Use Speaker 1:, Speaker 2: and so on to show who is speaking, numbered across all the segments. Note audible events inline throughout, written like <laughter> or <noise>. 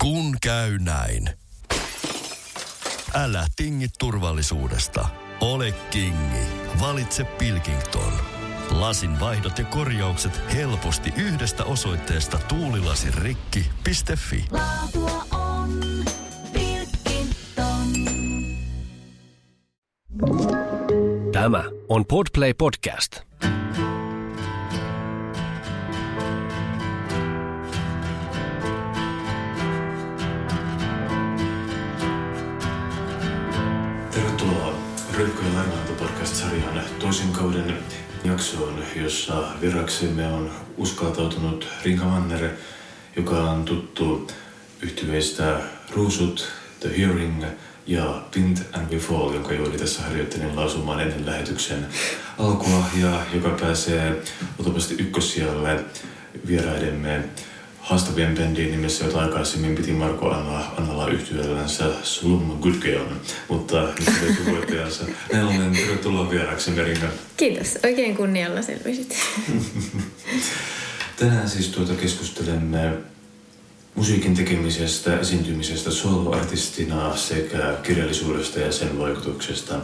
Speaker 1: Kun käy näin. Älä tingi turvallisuudesta. Ole kingi. Valitse Pilkington. Lasin vaihdot ja korjaukset helposti yhdestä osoitteesta tuulilasirikki.fi.
Speaker 2: Laatua on Pilkington.
Speaker 3: Tämä on Podplay Podcast.
Speaker 4: Ja Larnaanto podcast-sarjan toisen kauden jaksoon, jossa viraksemme on uskaltautunut Rinka Manner, joka on tuttu yhtyeistä Ruusut, The Hearing ja Dint and We jonka juuri tässä harjoittelin lausumaan ennen lähetyksen alkua ja joka pääsee luultavasti ykkössijalle vieraidemme haastavien bändien nimessä, jota aikaisemmin piti Marko Anna, Annala yhtyöllänsä Slum Good Girl, mutta nyt löytyy voittajansa. <laughs> Ollen tervetuloa vieraaksi Meringa.
Speaker 5: Kiitos. Oikein kunnialla selvisit. <laughs>
Speaker 4: Tänään siis tuota keskustelemme musiikin tekemisestä, esiintymisestä soloartistina sekä kirjallisuudesta ja sen vaikutuksesta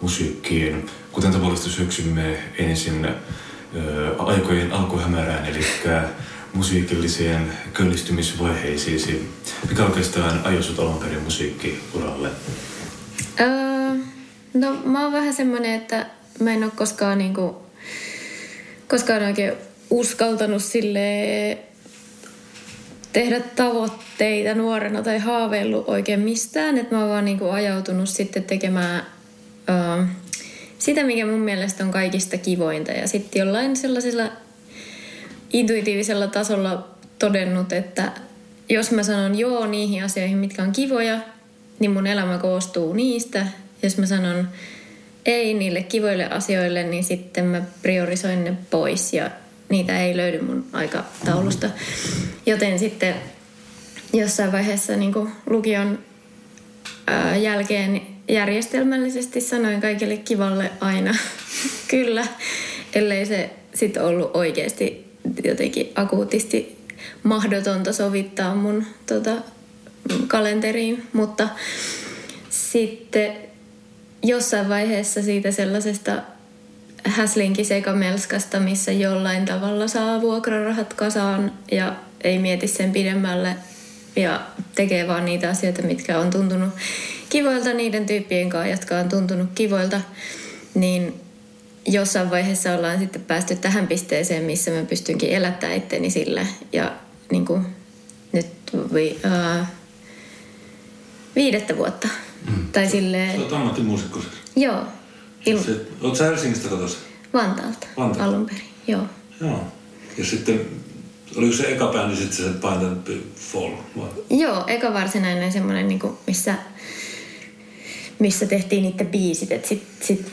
Speaker 4: musiikkiin. Kuten tavallisesti syöksymme ensin ö, aikojen alkuhämärään, eli musiikilliseen köllistymisvaiheisiin. Mikä oikeastaan ajoi sut alun perin musiikkiuralle?
Speaker 5: öö, no mä oon vähän semmonen, että mä en oo koskaan niinku, koskaan oikein uskaltanut sille tehdä tavoitteita nuorena tai haaveillut oikein mistään. Että mä oon vaan niinku ajautunut sitten tekemään öö, sitä, mikä mun mielestä on kaikista kivointa. Ja sitten jollain sellaisella intuitiivisella tasolla todennut, että jos mä sanon joo niihin asioihin, mitkä on kivoja, niin mun elämä koostuu niistä. Jos mä sanon ei niille kivoille asioille, niin sitten mä priorisoin ne pois ja niitä ei löydy mun aikataulusta. Joten sitten jossain vaiheessa niin lukion jälkeen järjestelmällisesti sanoin kaikille kivalle aina <laughs> kyllä, ellei se sitten ollut oikeasti jotenkin akuutisti mahdotonta sovittaa mun tota, kalenteriin, mutta sitten jossain vaiheessa siitä sellaisesta häslinki-sekamelskasta, missä jollain tavalla saa vuokrarahat kasaan ja ei mieti sen pidemmälle ja tekee vaan niitä asioita, mitkä on tuntunut kivoilta niiden tyyppien kanssa, jotka on tuntunut kivoilta, niin jossain vaiheessa ollaan sitten päästy tähän pisteeseen, missä mä pystynkin elättämään itteni sille. Ja niin kuin nyt vi, uh, viidettä vuotta. Mm. Tai silleen...
Speaker 4: Sä oot ammattimuusikko siis.
Speaker 5: Joo. Il...
Speaker 4: Se, oot sä Helsingistä kotoisin?
Speaker 5: Vantaalta.
Speaker 4: Vantaalta.
Speaker 5: Alun perin, joo.
Speaker 4: Joo. Ja sitten, oliko se eka bändi sitten se Bind and Fall? Vai?
Speaker 5: Joo, eka varsinainen semmoinen, niin missä, missä tehtiin niitä biisit. Että sit, sit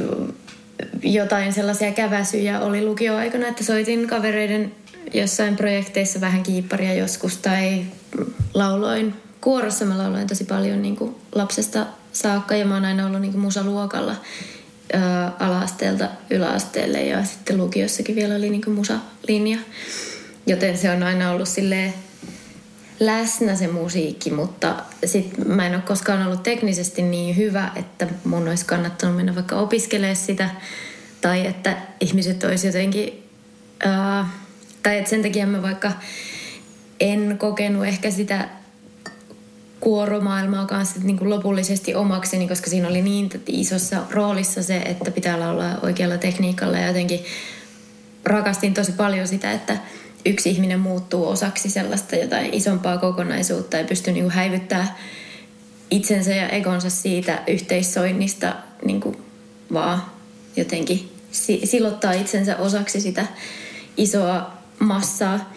Speaker 5: jotain sellaisia käväsyjä oli lukioaikana, että soitin kavereiden jossain projekteissa vähän kiipparia joskus tai lauloin. Kuorossa mä lauloin tosi paljon niin kuin lapsesta saakka ja mä oon aina ollut niin kuin musaluokalla ää, ala-asteelta yläasteelle ja sitten lukiossakin vielä oli niin kuin musalinja. Joten se on aina ollut silleen läsnä se musiikki, mutta sit mä en ole koskaan ollut teknisesti niin hyvä, että mun olisi kannattanut mennä vaikka opiskelemaan sitä. Tai että ihmiset olisi jotenkin... Ää, tai että sen takia mä vaikka en kokenut ehkä sitä kuoromaailmaa kanssa niin kuin lopullisesti omakseni, koska siinä oli niin isossa roolissa se, että pitää olla oikealla tekniikalla ja jotenkin rakastin tosi paljon sitä, että yksi ihminen muuttuu osaksi sellaista jotain isompaa kokonaisuutta ja pystyy niin häivyttää itsensä ja egonsa siitä yhteissoinnista niin kuin vaan jotenkin silottaa itsensä osaksi sitä isoa massaa.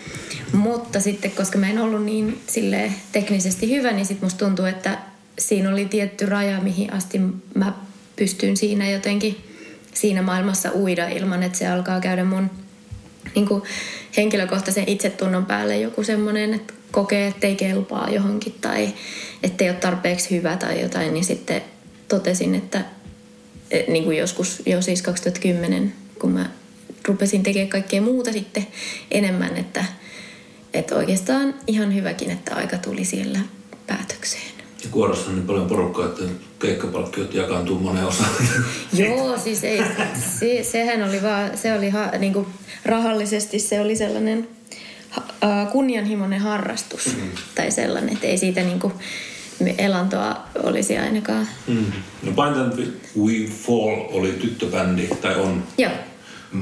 Speaker 5: Mutta sitten, koska mä en ollut niin sille teknisesti hyvä, niin sitten musta tuntuu, että siinä oli tietty raja, mihin asti mä pystyn siinä jotenkin siinä maailmassa uida ilman, että se alkaa käydä mun niin kuin henkilökohtaisen itsetunnon päälle joku semmoinen, että kokee, että ei kelpaa johonkin tai ettei ole tarpeeksi hyvä tai jotain, niin sitten totesin, että niin kuin joskus jo siis 2010, kun mä rupesin tekemään kaikkea muuta sitten enemmän, että, et oikeastaan ihan hyväkin, että aika tuli siellä päätökseen.
Speaker 6: Ja kuorossa on niin paljon porukkaa, että keikkapalkkiot jakaantuu moneen osaan. <laughs>
Speaker 5: Joo, siis ei, se, sehän oli vaan, se oli ha, niin kuin rahallisesti se oli sellainen ha, kunnianhimoinen harrastus mm. tai sellainen, että ei siitä niin kuin elantoa olisi ainakaan.
Speaker 6: Mm. No Bind and We Fall oli tyttöbändi, tai on.
Speaker 5: Joo.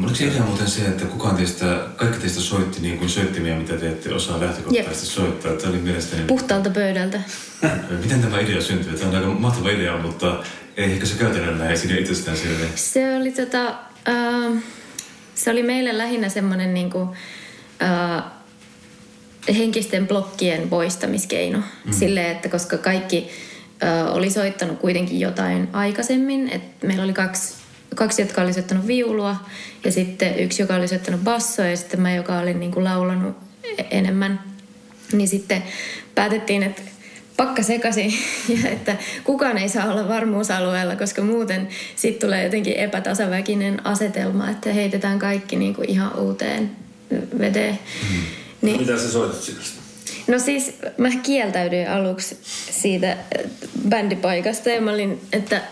Speaker 4: Oliko se idea muuten se, että kukaan teistä, kaikki teistä soitti niin kuin soittimia, mitä te ette osaa lähtökohtaisesti soittaa? Tämä oli mielestäni...
Speaker 5: Puhtaalta pöydältä. <laughs>
Speaker 4: Miten tämä idea syntyi? Tämä on aika mahtava idea, mutta ei ehkä se käytännöllä ei siinä itsestään selviä.
Speaker 5: Se oli tota, äh, se oli meille lähinnä semmoinen niinku, äh, henkisten blokkien poistamiskeino. Mm. Silleen, että koska kaikki äh, oli soittanut kuitenkin jotain aikaisemmin, että meillä oli kaksi, kaksi, jotka oli soittanut viulua ja sitten yksi, joka oli soittanut bassoa ja sitten mä, joka olin niinku laulanut enemmän. Niin sitten päätettiin, että pakka sekaisin <laughs> ja että kukaan ei saa olla varmuusalueella, koska muuten sitten tulee jotenkin epätasaväkinen asetelma, että heitetään kaikki niin kuin ihan uuteen veteen. Mm.
Speaker 6: Niin. Mitä sä soitat siitä?
Speaker 5: No siis mä kieltäydyin aluksi siitä äh, bändipaikasta ja mä olin, että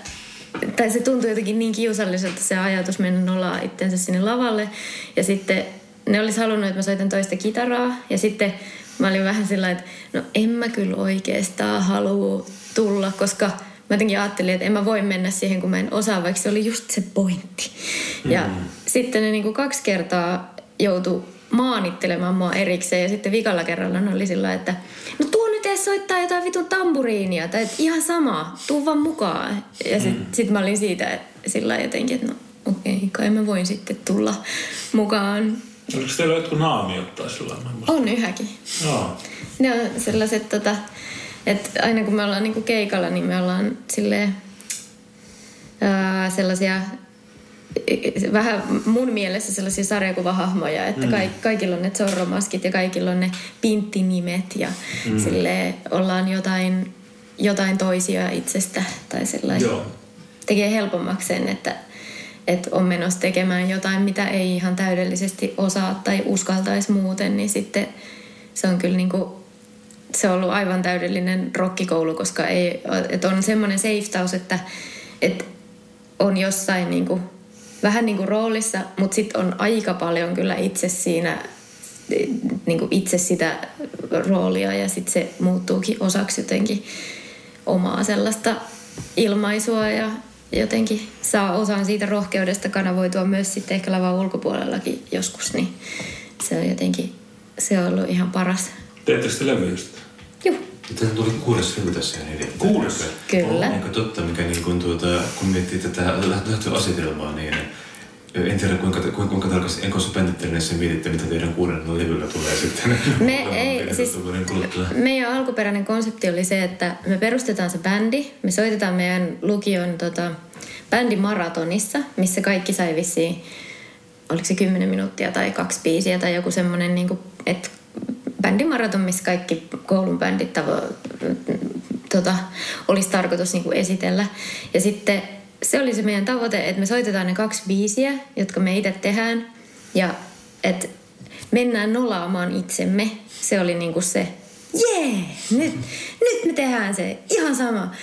Speaker 5: tai se tuntui jotenkin niin kiusalliselta se ajatus mennä nolaa itsensä sinne lavalle. Ja sitten ne olisi halunnut, että mä soitan toista kitaraa. Ja sitten mä olin vähän sillä että no en mä kyllä oikeastaan halua tulla, koska mä jotenkin ajattelin, että en mä voi mennä siihen, kun mä en osaa, vaikka se oli just se pointti. Ja mm. sitten ne niin kuin kaksi kertaa joutu maanittelemaan mua erikseen ja sitten vikalla kerralla ne oli sillä että no tuo nyt edes soittaa jotain vitun tamburiinia tai ihan sama, tuu vaan mukaan. Ja sitten mm. sit mä olin siitä sillä jotenkin, että no okei, okay, kai mä voin sitten tulla mukaan
Speaker 6: Oliko teillä jotkut naamiot tai sellainen?
Speaker 5: On yhäkin.
Speaker 6: Joo.
Speaker 5: Ne on sellaiset, tota, että aina kun me ollaan niinku keikalla, niin me ollaan silleen, ää, sellaisia vähän mun mielessä sellaisia sarjakuvahahmoja, että mm. kaikilla on ne zorromaskit ja kaikilla on ne pinttinimet ja mm. sille ollaan jotain, jotain toisia itsestä tai sellaisia. Joo. Tekee helpommaksi sen, että että on menossa tekemään jotain, mitä ei ihan täydellisesti osaa tai uskaltaisi muuten, niin sitten se on kyllä niin kuin, se on ollut aivan täydellinen rokkikoulu, koska ei, että on semmoinen safetaus, että, että on jossain niin kuin, vähän niin kuin roolissa, mutta sitten on aika paljon kyllä itse siinä niin kuin itse sitä roolia ja sitten se muuttuukin osaksi jotenkin omaa sellaista ilmaisua ja jotenkin saa osan siitä rohkeudesta kanavoitua myös sitten ehkä lavan ulkopuolellakin joskus, niin se on jotenkin, se on ollut ihan paras.
Speaker 6: Teettekö te levyjä
Speaker 5: Joo.
Speaker 4: Tämä tuli kuudes levy tässä ihan edelleen.
Speaker 6: Kuudes?
Speaker 5: Kyllä.
Speaker 4: Onko totta, mikä niin kuin tuota, kun miettii tätä lähtöasetelmaa, niin en tiedä kuinka, kuinka, kuinka tarkasti enkossa mietitte, mitä teidän kuudennella levyllä tulee sitten.
Speaker 5: Me <laughs> ei, siis, meidän alkuperäinen konsepti oli se, että me perustetaan se bändi, me soitetaan meidän lukion tota, bändimaratonissa, missä kaikki sai vissiin, oliko se 10 minuuttia tai kaksi biisiä tai joku semmoinen, niin että bändimaraton, missä kaikki koulun bändit tavo, tota, olisi tarkoitus niin kuin esitellä. Ja sitten se oli se meidän tavoite, että me soitetaan ne kaksi biisiä, jotka me itse tehdään. Ja että mennään nolaamaan itsemme. Se oli niinku se, jee, yeah, nyt, nyt me tehdään se, ihan sama.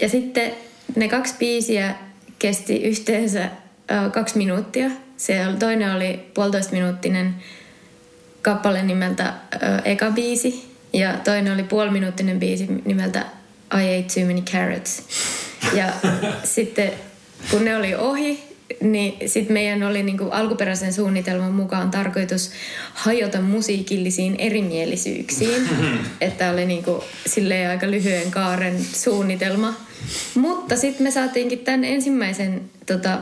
Speaker 5: Ja sitten ne kaksi biisiä kesti yhteensä kaksi minuuttia. Se toinen oli puolitoista minuuttinen kappale nimeltä ö, Eka biisi. Ja toinen oli puoliminuuttinen biisi nimeltä I ate too many carrots. Ja <laughs> sitten kun ne oli ohi, niin sitten meidän oli niinku alkuperäisen suunnitelman mukaan tarkoitus hajota musiikillisiin erimielisyyksiin. <laughs> että oli niinku silleen aika lyhyen kaaren suunnitelma. Mutta sitten me saatiinkin tämän ensimmäisen tota,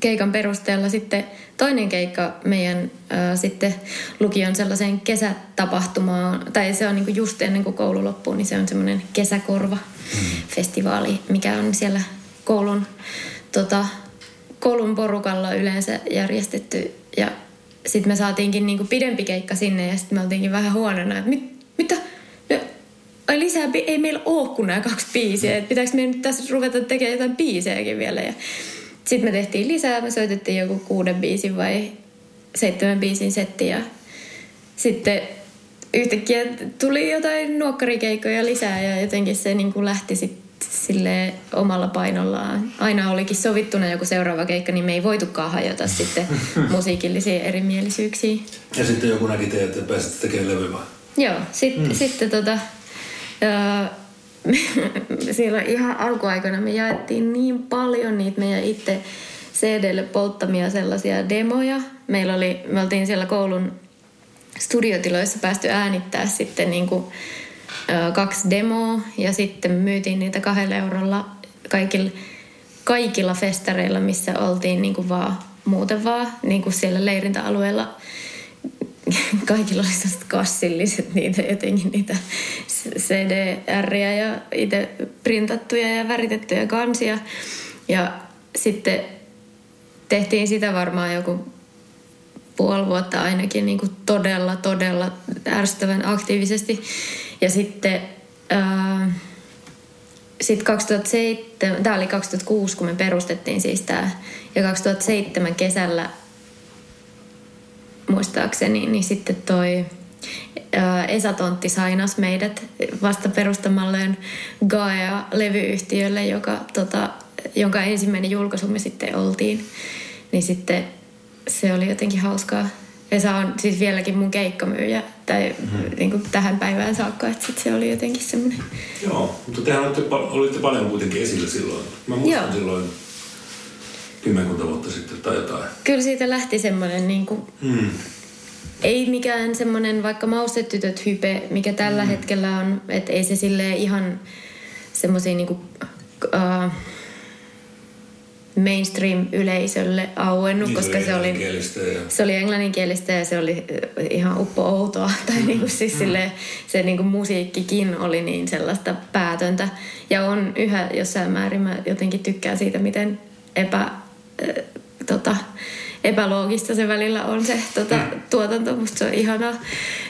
Speaker 5: keikan perusteella sitten toinen keikka meidän ää, sitten lukion sellaiseen kesätapahtumaan, tai se on niinku just ennen kuin koulu loppuu, niin se on semmoinen kesäkorva-festivaali, mikä on siellä koulun, tota, koulun porukalla yleensä järjestetty. Ja sitten me saatiinkin niinku pidempi keikka sinne ja sitten me oltiinkin vähän huonona, että mit, mitä? No, ai lisää, ei meillä ole kuin nämä kaksi biisiä, että pitääkö meidän nyt tässä ruveta tekemään jotain biisejäkin vielä. Ja sitten me tehtiin lisää, me soitettiin joku kuuden biisin vai seitsemän biisin setti ja sitten yhtäkkiä tuli jotain nuokkarikeikkoja lisää ja jotenkin se niin kuin lähti sitten sille omalla painollaan. Aina olikin sovittuna joku seuraava keikka, niin me ei voitukaan hajota sitten <laughs> musiikillisia erimielisyyksiä.
Speaker 6: Ja sitten joku näki teidät, että pääsitte tekemään levy vai?
Speaker 5: Joo, sit, mm. sitten tota, <laughs> siellä ihan alkuaikana me jaettiin niin paljon niitä meidän itse CDlle polttamia sellaisia demoja. Meillä oli, me oltiin siellä koulun studiotiloissa päästy äänittää sitten niin kuin, ää, kaksi demoa ja sitten myytiin niitä kahdella eurolla kaikilla, kaikilla festareilla, missä oltiin niin kuin vaan muuten vaan niin kuin siellä leirintäalueella <laughs> kaikilla oli sellaiset kassilliset niitä jotenkin niitä CDR ja itse printattuja ja väritettyjä kansia. Ja sitten tehtiin sitä varmaan joku puoli vuotta ainakin niin kuin todella, todella ärsyttävän aktiivisesti. Ja sitten ää, sit 2007, tämä oli 2006, kun me perustettiin siis tämä, ja 2007 kesällä muistaakseni, niin sitten toi ää, Esa Tontti sainas meidät vasta perustamalleen Gaia-levyyhtiölle, joka, tota, jonka ensimmäinen julkaisu me sitten oltiin. Niin sitten se oli jotenkin hauskaa. Esa on siis vieläkin mun keikkamyyjä tai mm-hmm. niin kuin tähän päivään saakka, että sit se oli jotenkin semmoinen.
Speaker 6: Joo, mutta tehän olitte, olitte paljon kuitenkin esillä silloin. Mä muistan
Speaker 5: Joo.
Speaker 6: silloin kymmenkunta vuotta sitten tai jotain.
Speaker 5: Kyllä siitä lähti semmoinen niin kuin,
Speaker 6: Mm.
Speaker 5: ei mikään semmoinen vaikka maustetytöt hype, mikä tällä mm. hetkellä on, että ei se silleen ihan semmoisiin niinku, uh, mainstream-yleisölle auennut,
Speaker 6: Niin,
Speaker 5: koska se oli,
Speaker 6: ja...
Speaker 5: se oli englanninkielistä ja se oli ihan uppo outoa. <laughs> Tai
Speaker 6: Mm.
Speaker 5: niinku siis silleen, se niinku musiikkikin oli niin sellaista päätöntä. Ja on yhä jossain määrin, mä jotenkin tykkään siitä, miten epä, äh, tota, epäloogista se välillä on se tota, tuotanto. Musta se on ihanaa.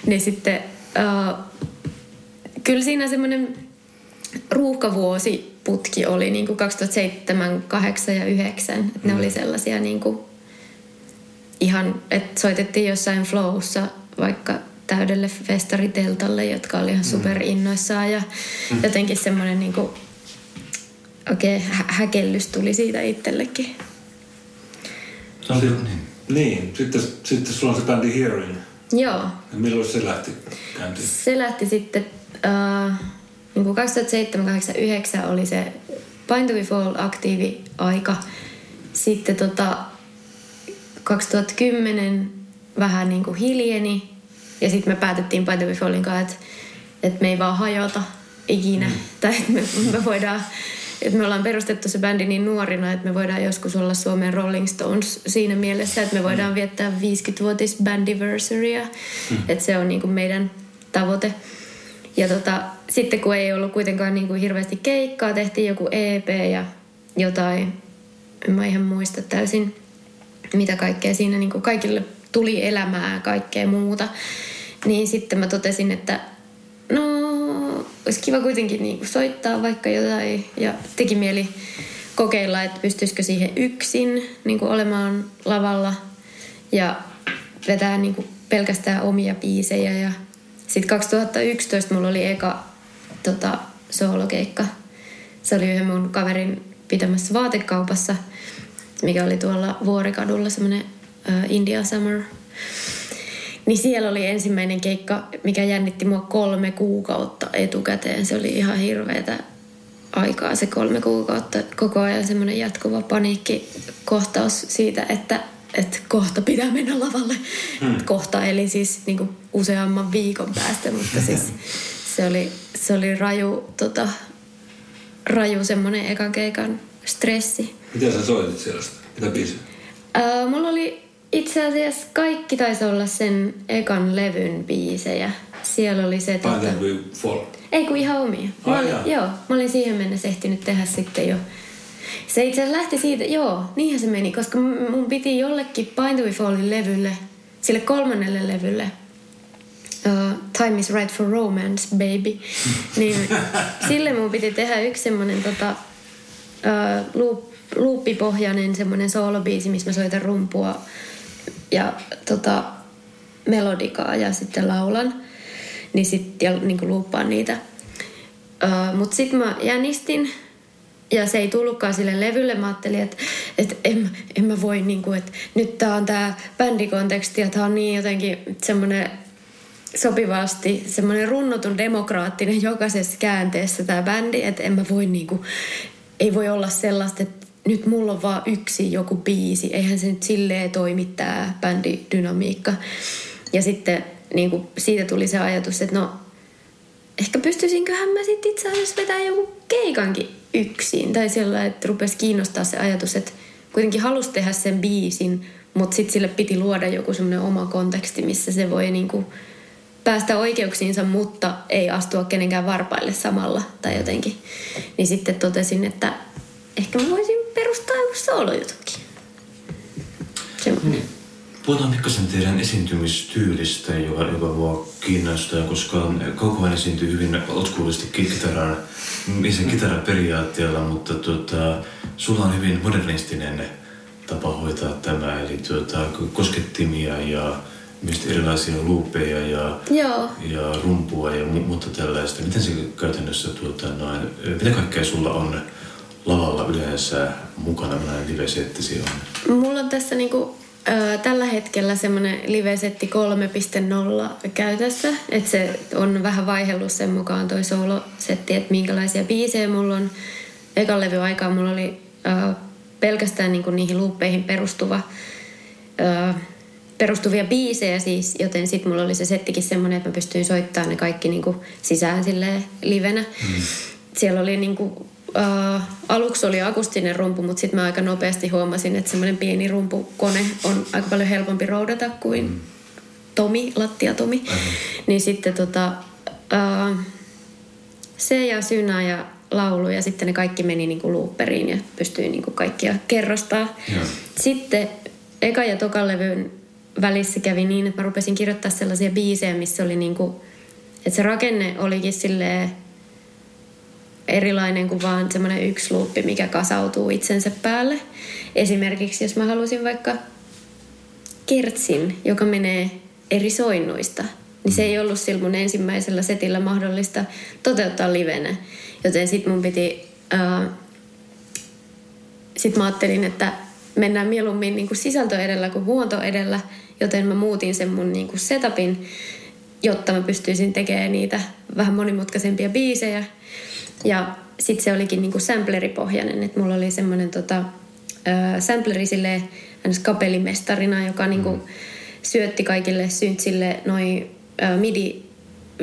Speaker 5: Niin sitten äh, kyllä siinä semmoinen ruuhkavuosiputki oli niin kuin 2007, 8 ja 9. Et ne oli sellaisia niin kuin ihan, että soitettiin jossain flowssa vaikka täydelle festariteltalle, jotka oli ihan superinnoissaan ja jotenkin semmoinen niin kuin, oikein hä- häkellys tuli siitä itsellekin.
Speaker 6: No, sit, niin. niin. Sitten, sitten sulla on se bändi Hearing.
Speaker 5: Joo,
Speaker 6: Ja milloin se lähti käyntiin?
Speaker 5: se lähti sitten, äh, niin kuin 2007, 8, 9 oli se Bind to be Fall aktiivi aika. Sitten tota, 2010 vähän niin kuin hiljeni ja sitten me päätettiin Bind to be Fallin kanssa, että, että me ei vaan hajota ikinä. Mm. Tai että me, me voidaan, että me ollaan perustettu se bändi niin nuorina, että me voidaan joskus olla Suomen Rolling Stones siinä mielessä, että me voidaan viettää 50-vuotis bandiversaryä. Mm. Että se on niin kuin meidän tavoite. Ja tota, sitten kun ei ollut kuitenkaan niin kuin hirveästi keikkaa, tehtiin joku EP ja jotain, en mä ihan muista täysin, mitä kaikkea siinä niin kuin kaikille tuli elämää ja kaikkea muuta. Niin sitten mä totesin, että no, olisi kiva kuitenkin niin kuin soittaa vaikka jotain ja teki mieli kokeilla, että pystyisikö siihen yksin niin kuin olemaan lavalla ja vetää niin kuin pelkästään omia biisejä. Ja sitten 2011 mulla oli eka tota, soolokeikka. Se oli yhden mun kaverin pitämässä vaatekaupassa, mikä oli tuolla Vuorikadulla semmoinen uh, India Summer. Niin siellä oli ensimmäinen keikka, mikä jännitti mua kolme kuukautta etukäteen. Se oli ihan hirveetä aikaa se kolme kuukautta. Koko ajan semmoinen jatkuva paniikkikohtaus siitä, että, että kohta pitää mennä lavalle. Hmm. Kohta eli siis niin kuin useamman viikon päästä, mutta siis se oli, se oli raju, tota, raju semmoinen ekan keikan stressi.
Speaker 6: Mitä sä soitit siellä? Mitä biisiä?
Speaker 5: Öö, mulla oli itse asiassa kaikki taisi olla sen ekan levyn biisejä. Siellä oli se... Tota-
Speaker 6: We Fall.
Speaker 5: ei kun ihan omia. Mä
Speaker 6: Ai
Speaker 5: olin,
Speaker 6: jaa.
Speaker 5: joo, mä olin siihen mennessä ehtinyt tehdä sitten jo. Se itse asiassa lähti siitä, joo, niinhän se meni, koska mun piti jollekin Bind to Fallin levylle, sille kolmannelle levylle, uh, Time is right for romance, baby, <laughs> niin sille mun piti tehdä yksi semmonen tota, uh, loop, loopipohjainen semmonen soolobiisi, missä mä soitan rumpua ja tota, melodikaa ja sitten laulan. Niin sit, ja niin luuppaan niitä. Uh, Mutta sitten mä jännistin ja se ei tullutkaan sille levylle. Mä ajattelin, että, että en, en mä voi, niin kuin, että nyt tää on tää bändikonteksti ja tää on niin jotenkin semmoinen sopivasti semmoinen runnotun demokraattinen jokaisessa käänteessä tämä bändi, että en mä voi niinku, ei voi olla sellaista, että nyt mulla on vaan yksi joku biisi. Eihän se nyt silleen toimi tämä bändidynamiikka. Ja sitten niinku, siitä tuli se ajatus, että no ehkä pystyisinköhän mä sitten itse asiassa vetää joku keikankin yksin. Tai sillä että rupesi kiinnostaa se ajatus, että kuitenkin halusi tehdä sen biisin, mutta sitten sille piti luoda joku semmoinen oma konteksti, missä se voi niinku päästä oikeuksiinsa, mutta ei astua kenenkään varpaille samalla tai jotenkin. Niin sitten totesin, että ehkä mä voisin perustaa joku soolojutukin. Semmoinen.
Speaker 4: Puhutaan pikkasen teidän esiintymistyylistä, joka, joka mua kiinnostaa, koska Kaukovan esiintyy hyvin oldschoolisti kitaran, sen kitaran periaatteella, mutta tuota, sulla on hyvin modernistinen tapa hoitaa tämä, eli tuota, koskettimia ja myös erilaisia luupeja ja,
Speaker 5: Joo.
Speaker 4: ja rumpua ja mu- muuta tällaista. Miten se käytännössä, tuota, noin, mitä kaikkea sulla on lavalla yleensä mukana, millainen live-setti on?
Speaker 5: Mulla on tässä niinku, ö, tällä hetkellä semmoinen live-setti 3.0 käytössä. Että se on vähän vaihellut sen mukaan toi solo-setti, että minkälaisia biisejä mulla on. Ekan levy aikaa mulla oli ö, pelkästään niinku niihin luuppeihin perustuva, ö, perustuvia biisejä siis, joten sitten mulla oli se settikin semmoinen, että mä pystyin soittamaan ne kaikki niinku sisään silleen livenä. Mm. Siellä oli niinku, äh, aluksi oli akustinen rumpu, mutta sitten mä aika nopeasti huomasin, että semmoinen pieni rumpukone on aika paljon helpompi roudata kuin mm. Tomi, lattia Tomi. Niin sitten tota, äh, se ja synä ja laulu ja sitten ne kaikki meni niinku looperiin ja pystyi niinku kaikkia kerrostaa. Sitten eka ja tokan levyn välissä kävi niin, että mä rupesin kirjoittaa sellaisia biisejä, missä oli niinku, että se rakenne olikin silleen erilainen kuin vaan semmoinen yksi luuppi, mikä kasautuu itsensä päälle. Esimerkiksi jos mä halusin vaikka kertsin, joka menee eri soinnuista, niin se ei ollut sillä mun ensimmäisellä setillä mahdollista toteuttaa livenä. Joten sit mun piti... Ää, sit mä ajattelin, että mennään mieluummin niin kuin sisältö edellä kuin muoto edellä, joten mä muutin sen mun niin kuin setupin, jotta mä pystyisin tekemään niitä vähän monimutkaisempia biisejä. Ja sitten se olikin niinku sampleripohjainen, että mulla oli semmoinen tota, sampleri silleen ns. kapellimestarina, joka niinku syötti kaikille syntsille noin midi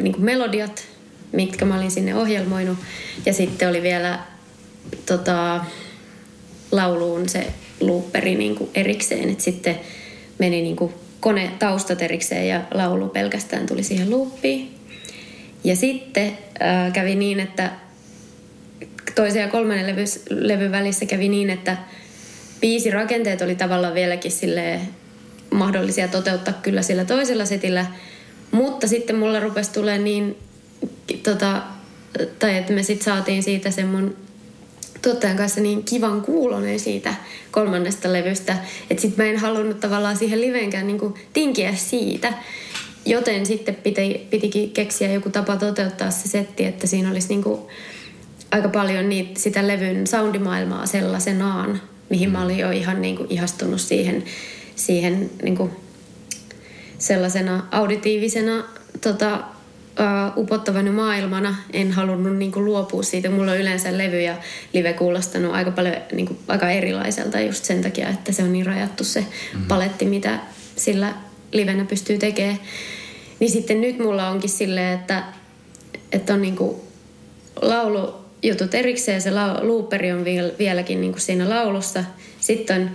Speaker 5: niinku melodiat, mitkä mä olin sinne ohjelmoinut. Ja sitten oli vielä tota, lauluun se looperi niinku erikseen, että sitten meni niinku kone taustat erikseen ja laulu pelkästään tuli siihen loopiin. Ja sitten äh, kävi niin, että toisen ja kolmannen levy, levyn välissä kävi niin, että biisirakenteet oli tavallaan vieläkin sille mahdollisia toteuttaa kyllä sillä toisella setillä, mutta sitten mulla rupesi tulee niin, tota, tai että me sitten saatiin siitä sen mun tuottajan kanssa niin kivan kuulonen siitä kolmannesta levystä, että sitten mä en halunnut tavallaan siihen liveenkään niin tinkiä siitä. Joten sitten piti, pitikin keksiä joku tapa toteuttaa se setti, että siinä olisi niin kuin aika paljon niitä, sitä levyn soundimaailmaa sellaisenaan, mihin mä olin jo ihan niin kuin ihastunut siihen, siihen niin kuin sellaisena auditiivisena tota, uh, upottavana maailmana. En halunnut niin kuin luopua siitä. Mulla on yleensä levy ja live kuulostanut aika paljon niin kuin, aika erilaiselta just sen takia, että se on niin rajattu se mm-hmm. paletti, mitä sillä livenä pystyy tekemään. Niin sitten nyt mulla onkin silleen, että, että on niin kuin laulujutut erikseen, se la- looperi on viel, vieläkin niin kuin siinä laulussa. Sitten on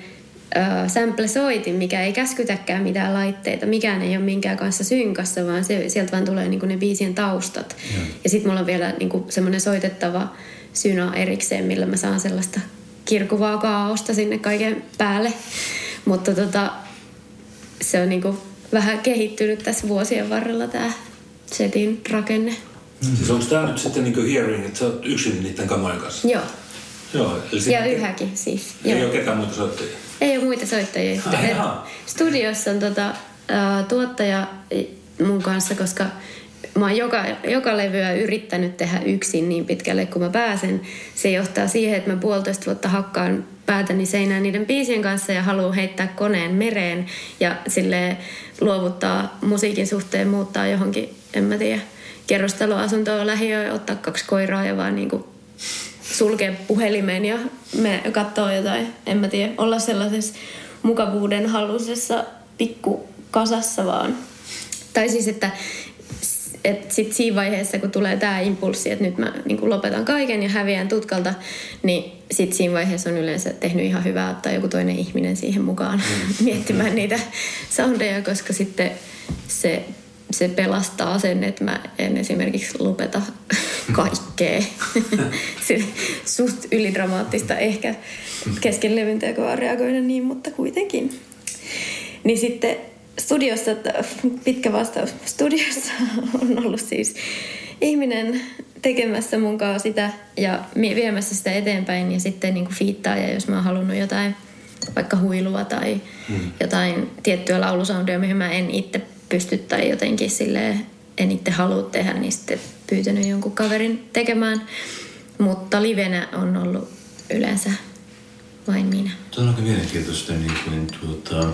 Speaker 5: äh, sample-soitin, mikä ei käskytäkään mitään laitteita. Mikään ei ole minkään kanssa synkassa, vaan se, sieltä vaan tulee niin kuin ne biisien taustat. Ja, ja sitten mulla on vielä niin kuin semmoinen soitettava syna erikseen, millä mä saan sellaista kirkuvaa kaaosta sinne kaiken päälle. Mutta tota, se on niin kuin vähän kehittynyt tässä vuosien varrella tämä setin rakenne.
Speaker 6: Siis onko tämä nyt sitten niin hearing, että sä oot yksin niiden kamojen kanssa?
Speaker 5: Joo.
Speaker 6: Joo. Eli
Speaker 5: Ja yhäkin siis.
Speaker 6: Ei
Speaker 5: Joo.
Speaker 6: ole ketään muuta soittajia.
Speaker 5: Ei ole muita soittajia.
Speaker 6: Jaa.
Speaker 5: Studiossa on tota, ää, tuottaja mun kanssa, koska mä oon joka, joka levyä yrittänyt tehdä yksin niin pitkälle kuin mä pääsen. Se johtaa siihen, että mä puolitoista vuotta hakkaan päätäni seinään niiden biisien kanssa ja haluan heittää koneen mereen ja sille luovuttaa musiikin suhteen, muuttaa johonkin, en mä tiedä, kerrostaloasuntoon lähiöön, ottaa kaksi koiraa ja vaan niinku sulkea puhelimen ja me katsoo jotain, en mä tiedä, olla sellaisessa mukavuuden hallusessa pikkukasassa vaan. Tai siis, että et sit siinä vaiheessa, kun tulee tämä impulssi, että nyt mä niin lopetan kaiken ja häviän tutkalta, niin sit siinä vaiheessa on yleensä tehnyt ihan hyvää ottaa joku toinen ihminen siihen mukaan <laughs> miettimään niitä soundeja, koska sitten se, se pelastaa sen, että mä en esimerkiksi lopeta kaikkea. <laughs> se suht ylidramaattista ehkä kesken levyntekoa reagoida niin, mutta kuitenkin. Niin sitten studiossa, pitkä vastaus, studiossa on ollut siis ihminen tekemässä mun kanssa sitä ja viemässä sitä eteenpäin ja sitten niin kuin fiittaa ja jos mä oon halunnut jotain vaikka huilua tai mm. jotain tiettyä laulusoundia, mihin mä en itse pysty tai jotenkin sille en itse halua tehdä, niin sitten pyytänyt jonkun kaverin tekemään. Mutta livenä on ollut yleensä vain minä.
Speaker 4: Tuo on aika mielenkiintoista, niin kuin, tuota,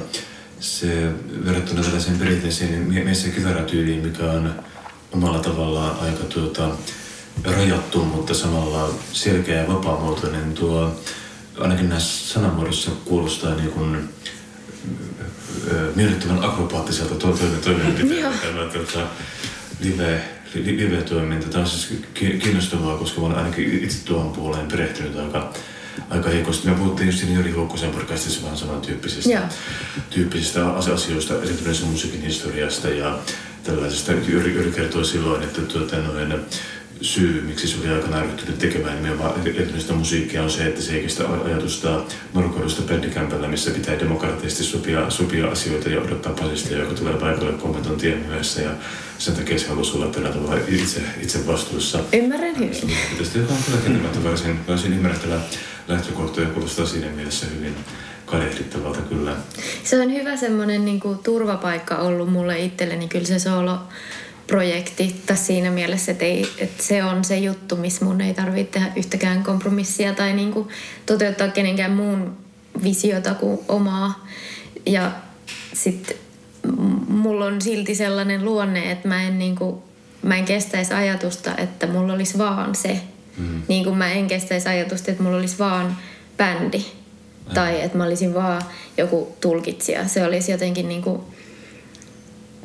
Speaker 4: se verrattuna tällaiseen perinteiseen mies- ja kyvärätyyliin, mikä on omalla tavallaan aika tuota, rajattu, mutta samalla selkeä ja vapaamuotoinen. Tuo ainakin näissä sanamuodossa kuulostaa niin kuin, miellyttävän akrobaattiselta toimenpiteeltä <laughs> tämä tuota, live, live-toiminta. Tämä on siis kiinnostavaa, koska olen ainakin itse tuohon puoleen perehtynyt aika aika heikosti. Me puhuttiin just siinä Jyri Huokkosen podcastissa vähän samantyyppisistä tyyppisistä asioista, esimerkiksi musiikin historiasta ja tällaisesta. Jyri, Jyri kertoi silloin, että tuota, noin, syy, miksi se oli aikanaan ryhtynyt tekemään nimenomaan elektronista musiikkia, on se, että se ei kestä ajatusta norkoidusta bändikämpällä, missä pitää demokraattisesti sopia, sopia asioita ja odottaa pasista, joka tulee paikalle kommentointien myöhässä. Ja sen takia se halusi olla tällä tavalla itse, itse vastuussa.
Speaker 5: Ymmärrän hyvin.
Speaker 4: Tästä on kyllä varsin, varsin ymmärrettävä lähtökohta ja kuulostaa siinä mielessä hyvin kadehdittavalta kyllä.
Speaker 5: Se on hyvä semmoinen niin kuin, turvapaikka ollut mulle itselleni, kyllä se solo projekti tässä siinä mielessä, että, ei, että se on se juttu, missä mun ei tarvitse tehdä yhtäkään kompromissia tai niin kuin toteuttaa kenenkään muun visiota kuin omaa. Ja sitten mulla on silti sellainen luonne, että mä en, niin kuin, mä en kestäisi ajatusta, että mulla olisi vaan se. Mm. Niin kuin mä en kestäisi ajatusta, että mulla olisi vaan bändi. Mm. Tai että mä olisin vaan joku tulkitsija. Se olisi jotenkin niin kuin,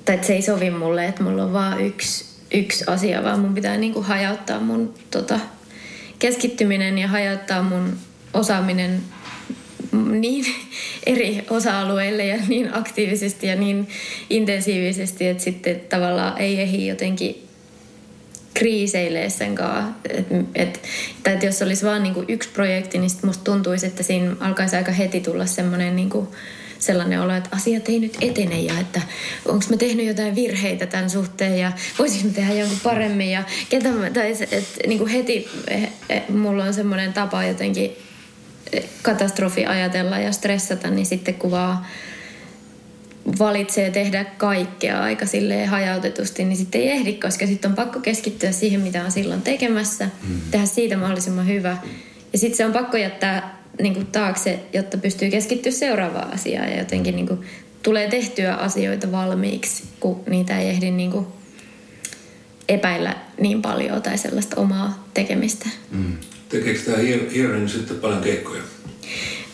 Speaker 5: tai että se ei sovi mulle, että mulla on vaan yksi, yksi asia, vaan mun pitää niin kuin hajauttaa mun tota, keskittyminen ja hajauttaa mun osaaminen niin <laughs> eri osa-alueille ja niin aktiivisesti ja niin intensiivisesti, että sitten tavallaan ei ehdi jotenkin kriiseilee sen kanssa. Et, et, tai jos olisi vain niinku yksi projekti, niin musta tuntuisi, että siinä alkaisi aika heti tulla semmoinen niinku, sellainen olo, että asiat ei nyt etene ja että onko mä tehnyt jotain virheitä tämän suhteen ja voisinko tehdä jonkun paremmin ja ketä mä, tai että niin kuin heti eh, eh, mulla on semmoinen tapa jotenkin eh, katastrofi ajatella ja stressata, niin sitten kuvaa valitsee tehdä kaikkea aika silleen hajautetusti, niin sitten ei ehdi, koska sitten on pakko keskittyä siihen, mitä on silloin tekemässä, mm. tehdä siitä mahdollisimman hyvä. Ja sitten se on pakko jättää niin kuin taakse, jotta pystyy keskittyä seuraavaan asiaan ja jotenkin niin kuin, tulee tehtyä asioita valmiiksi, kun niitä ei ehdi niin kuin, epäillä niin paljon tai sellaista omaa tekemistä. Mm.
Speaker 6: Tekeekö tämä Hearing sitten paljon keikkoja?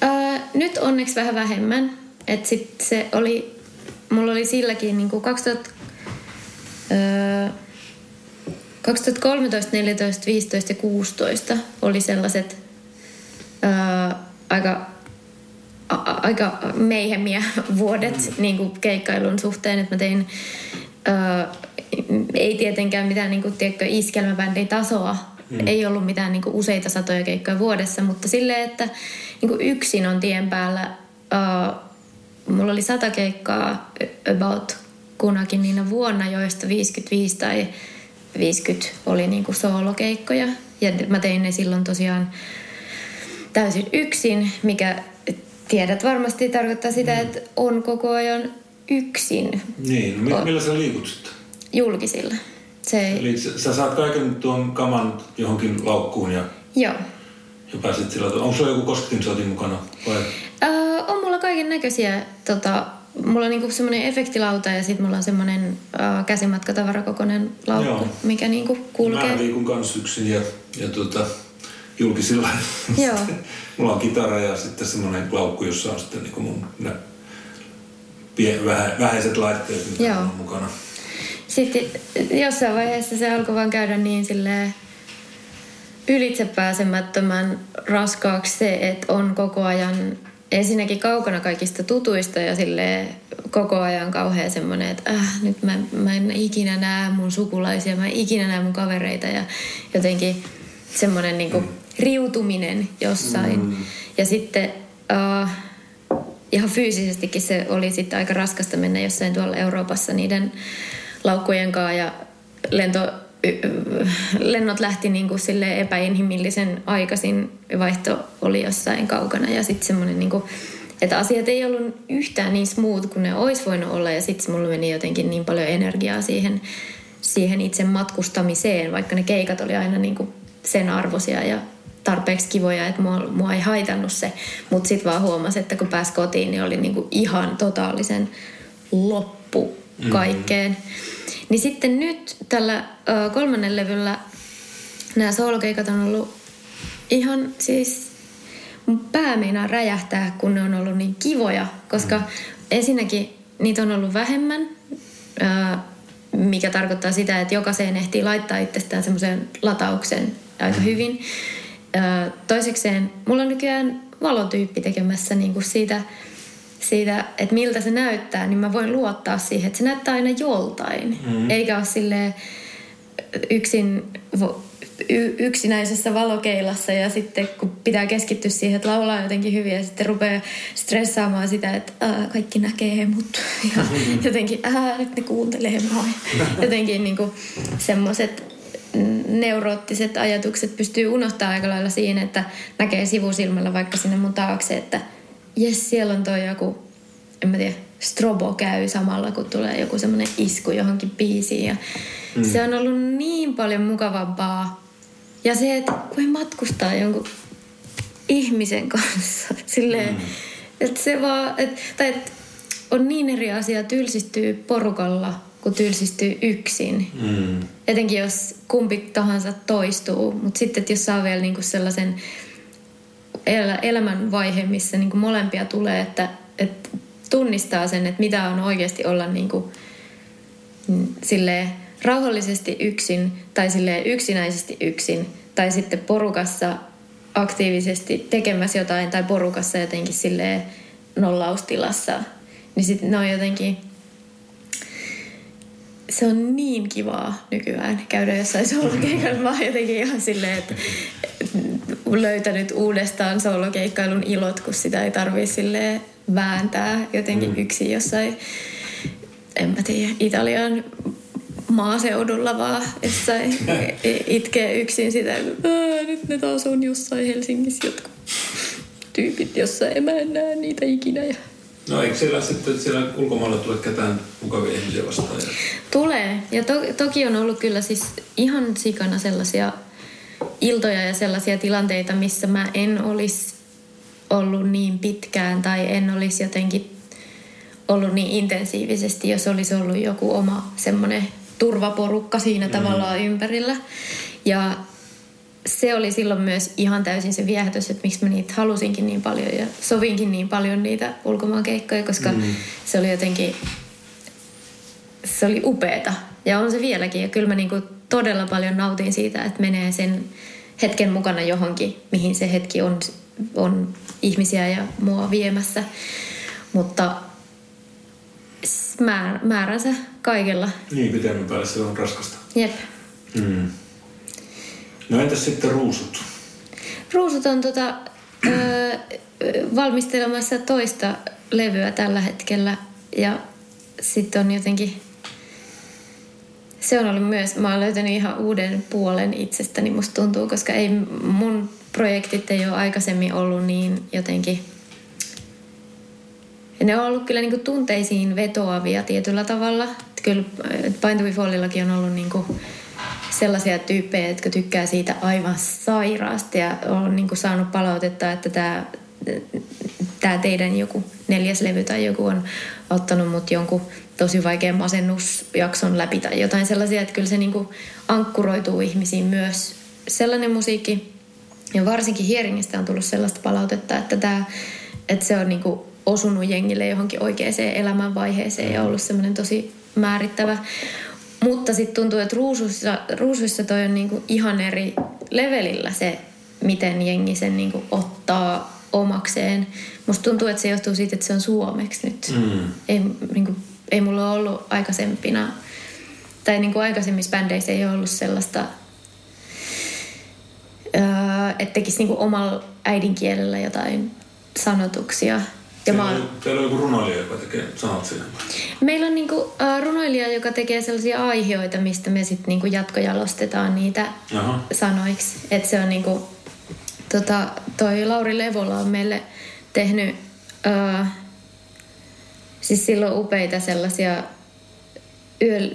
Speaker 5: Öö, nyt onneksi vähän vähemmän. Et sit se oli, mulla oli silläkin niin kuin 2000, öö, 2013, 14, 15 ja 16 oli sellaiset ää, aika, a, aika meihemmiä <laughs> vuodet mm. niin kuin keikkailun suhteen, että mä tein ää, ei tietenkään mitään niin kuin, tiedätkö, iskelmäbändin tasoa, mm. ei ollut mitään niin kuin, useita satoja keikkoja vuodessa, mutta silleen, että niin kuin yksin on tien päällä, ää, mulla oli sata keikkaa about kunakin niinä vuonna, joista 55 tai 50 oli niin kuin soolokeikkoja. Ja mä tein ne silloin tosiaan täysin yksin, mikä tiedät varmasti tarkoittaa sitä, että on koko ajan yksin
Speaker 6: Niin, no, millä sä liikut sitten?
Speaker 5: julkisilla. Se ei,
Speaker 6: Eli sä, sä saat kaiken tuon kaman johonkin laukkuun ja,
Speaker 5: joo.
Speaker 6: ja pääset sillä tavalla. Onko sulla joku kosketinsotin mukana vai?
Speaker 5: Öö, on mulla kaiken näköisiä, tota, mulla on niinku semmoinen efektilauta ja sitten mulla on semmoinen öö, käsimatkatavarakokoinen laukku,
Speaker 6: Joo.
Speaker 5: mikä niinku kulkee.
Speaker 6: Mä liikun kans yksin ja, ja tuota, julkisilla.
Speaker 5: Joo. <laughs>
Speaker 6: Mulla on kitara ja sitten semmoinen laukku, jossa on sitten niin mun pie, vähä, vähäiset laitteet, mitä
Speaker 5: Joo.
Speaker 6: on mukana.
Speaker 5: Sitten jossain vaiheessa se alkoi vaan käydä niin silleen ylitsepääsemättömän raskaaksi se, että on koko ajan ensinnäkin kaukana kaikista tutuista ja sille koko ajan kauhean semmoinen, että äh, nyt mä, mä en ikinä näe mun sukulaisia, mä en ikinä näe mun kavereita ja jotenkin semmoinen niinku riutuminen jossain. Mm. Ja sitten uh, ihan fyysisestikin se oli sitten aika raskasta mennä jossain tuolla Euroopassa niiden laukkujen kanssa ja lento, lennot lähti niin kuin sille epäinhimillisen aikaisin. Vaihto oli jossain kaukana ja sitten semmoinen niin kuin, että asiat ei ollut yhtään niin smooth kuin ne olisi voinut olla ja sitten mulla meni jotenkin niin paljon energiaa siihen, siihen itse matkustamiseen, vaikka ne keikat oli aina niin kuin sen arvoisia ja tarpeeksi kivoja, että mua, mua ei haitannut se. Mutta sitten vaan huomasi, että kun pääsi kotiin, niin oli niinku ihan totaalisen loppu kaikkeen. Mm-hmm. Niin sitten nyt tällä ö, kolmannen levyllä nämä soolokeikat on ollut ihan siis mun pää meinaa räjähtää, kun ne on ollut niin kivoja, koska mm. ensinnäkin niitä on ollut vähemmän, ää, mikä tarkoittaa sitä, että jokaiseen ehtii laittaa itsestään semmoisen latauksen aika hyvin. Toisekseen mulla on nykyään valotyyppi tekemässä niin kuin siitä, siitä, että miltä se näyttää, niin mä voin luottaa siihen, että se näyttää aina joltain. Mm. Eikä ole silleen yksin, y- yksinäisessä valokeilassa ja sitten kun pitää keskittyä siihen, että laulaa jotenkin hyvin ja sitten rupeaa stressaamaan sitä, että ää, kaikki näkee mut <laughs> ja jotenkin ää, nyt ne kuuntelee mua. <laughs> Jotenkin niin semmoiset neuroottiset ajatukset pystyy unohtaa aika lailla siinä, että näkee sivusilmällä vaikka sinne mun taakse, että jes, siellä on toi joku, en mä tiedä, strobo käy samalla, kun tulee joku semmoinen isku johonkin biisiin. Ja mm. Se on ollut niin paljon mukavampaa. Ja se, että kun matkustaa jonkun ihmisen kanssa, <laughs> silleen, mm. että se vaan, et, tai et, on niin eri asia tylsistyy porukalla kuin tylsistyy yksin.
Speaker 6: Mm.
Speaker 5: Etenkin jos kumpi tahansa toistuu. Mutta sitten, että jos saa vielä niinku sellaisen el- elämänvaihe, missä niinku molempia tulee, että, että tunnistaa sen, että mitä on oikeasti olla niinku, silleen rauhallisesti yksin tai silleen yksinäisesti yksin tai sitten porukassa aktiivisesti tekemässä jotain tai porukassa jotenkin silleen nollaustilassa. Niin sitten ne on jotenkin se on niin kivaa nykyään käydä jossain soolokeikalla. Mä oon jotenkin ihan silleen, että löytänyt uudestaan soolokeikkailun ilot, kun sitä ei tarvii silleen vääntää jotenkin mm. yksin jossain, en mä tiedä, Italian maaseudulla vaan jossain itkee yksin sitä, että nyt ne taas on jossain Helsingissä jotkut tyypit jossain, en mä en näe niitä ikinä. Ja
Speaker 6: No eikö siellä sitten siellä ulkomailla tule ketään mukavia ihmisiä vastaan?
Speaker 5: Tulee. Ja to, toki on ollut kyllä siis ihan sikana sellaisia iltoja ja sellaisia tilanteita, missä mä en olisi ollut niin pitkään tai en olisi jotenkin ollut niin intensiivisesti, jos olisi ollut joku oma semmoinen turvaporukka siinä mm. tavallaan ympärillä. Ja se oli silloin myös ihan täysin se viehätys, että miksi mä niitä halusinkin niin paljon ja sovinkin niin paljon niitä ulkomaankeikkoja, koska mm. se oli jotenkin, se oli upeeta. Ja on se vieläkin. Ja kyllä mä niinku todella paljon nautin siitä, että menee sen hetken mukana johonkin, mihin se hetki on, on ihmisiä ja mua viemässä. Mutta s- määr, määränsä kaikella.
Speaker 6: Niin, pitemmän päälle se on raskasta.
Speaker 5: Jep.
Speaker 6: Mm. No entäs sitten ruusut?
Speaker 5: Ruusut on tota, öö, valmistelemassa toista levyä tällä hetkellä ja sitten on jotenkin se on ollut myös, mä oon löytänyt ihan uuden puolen itsestäni musta tuntuu, koska ei mun projektit ei ole aikaisemmin ollut niin jotenkin Ja ne on ollut kyllä niinku tunteisiin vetoavia tietyllä tavalla. Kyllä Pine on ollut niinku sellaisia tyyppejä, jotka tykkää siitä aivan sairaasti ja on niinku saanut palautetta, että tämä tämä teidän joku neljäs levy tai joku on ottanut mut jonkun tosi vaikean masennusjakson läpi tai jotain sellaisia, että kyllä se niinku ankkuroituu ihmisiin myös sellainen musiikki. Ja varsinkin Hieringistä on tullut sellaista palautetta, että, tää, että se on niinku osunut jengille johonkin oikeaan elämänvaiheeseen ja ollut semmoinen tosi määrittävä. Mutta sitten tuntuu, että ruusuissa, ruusuissa toi on niinku ihan eri levelillä se, miten jengi sen niinku ottaa omakseen. Musta tuntuu, että se johtuu siitä, että se on suomeksi nyt.
Speaker 6: Mm.
Speaker 5: Ei, niinku, ei mulla ole ollut aikaisempina, tai niinku aikaisemmissa bändeissä ei ole ollut sellaista, öö, että tekisi niinku omalla äidinkielellä jotain sanotuksia. Ja mä
Speaker 6: Teillä,
Speaker 5: oon-
Speaker 6: on, teillä on joku runoilija, joka tekee sanat sinne.
Speaker 5: Meillä on niinku, äh, runoilija, joka tekee sellaisia aiheita, mistä me sitten niinku jatkojalostetaan niitä
Speaker 6: Jaha.
Speaker 5: sanoiksi. Että se on niinku, tota, toi Lauri Levola on meille tehnyt, äh, siis silloin upeita sellaisia yöl...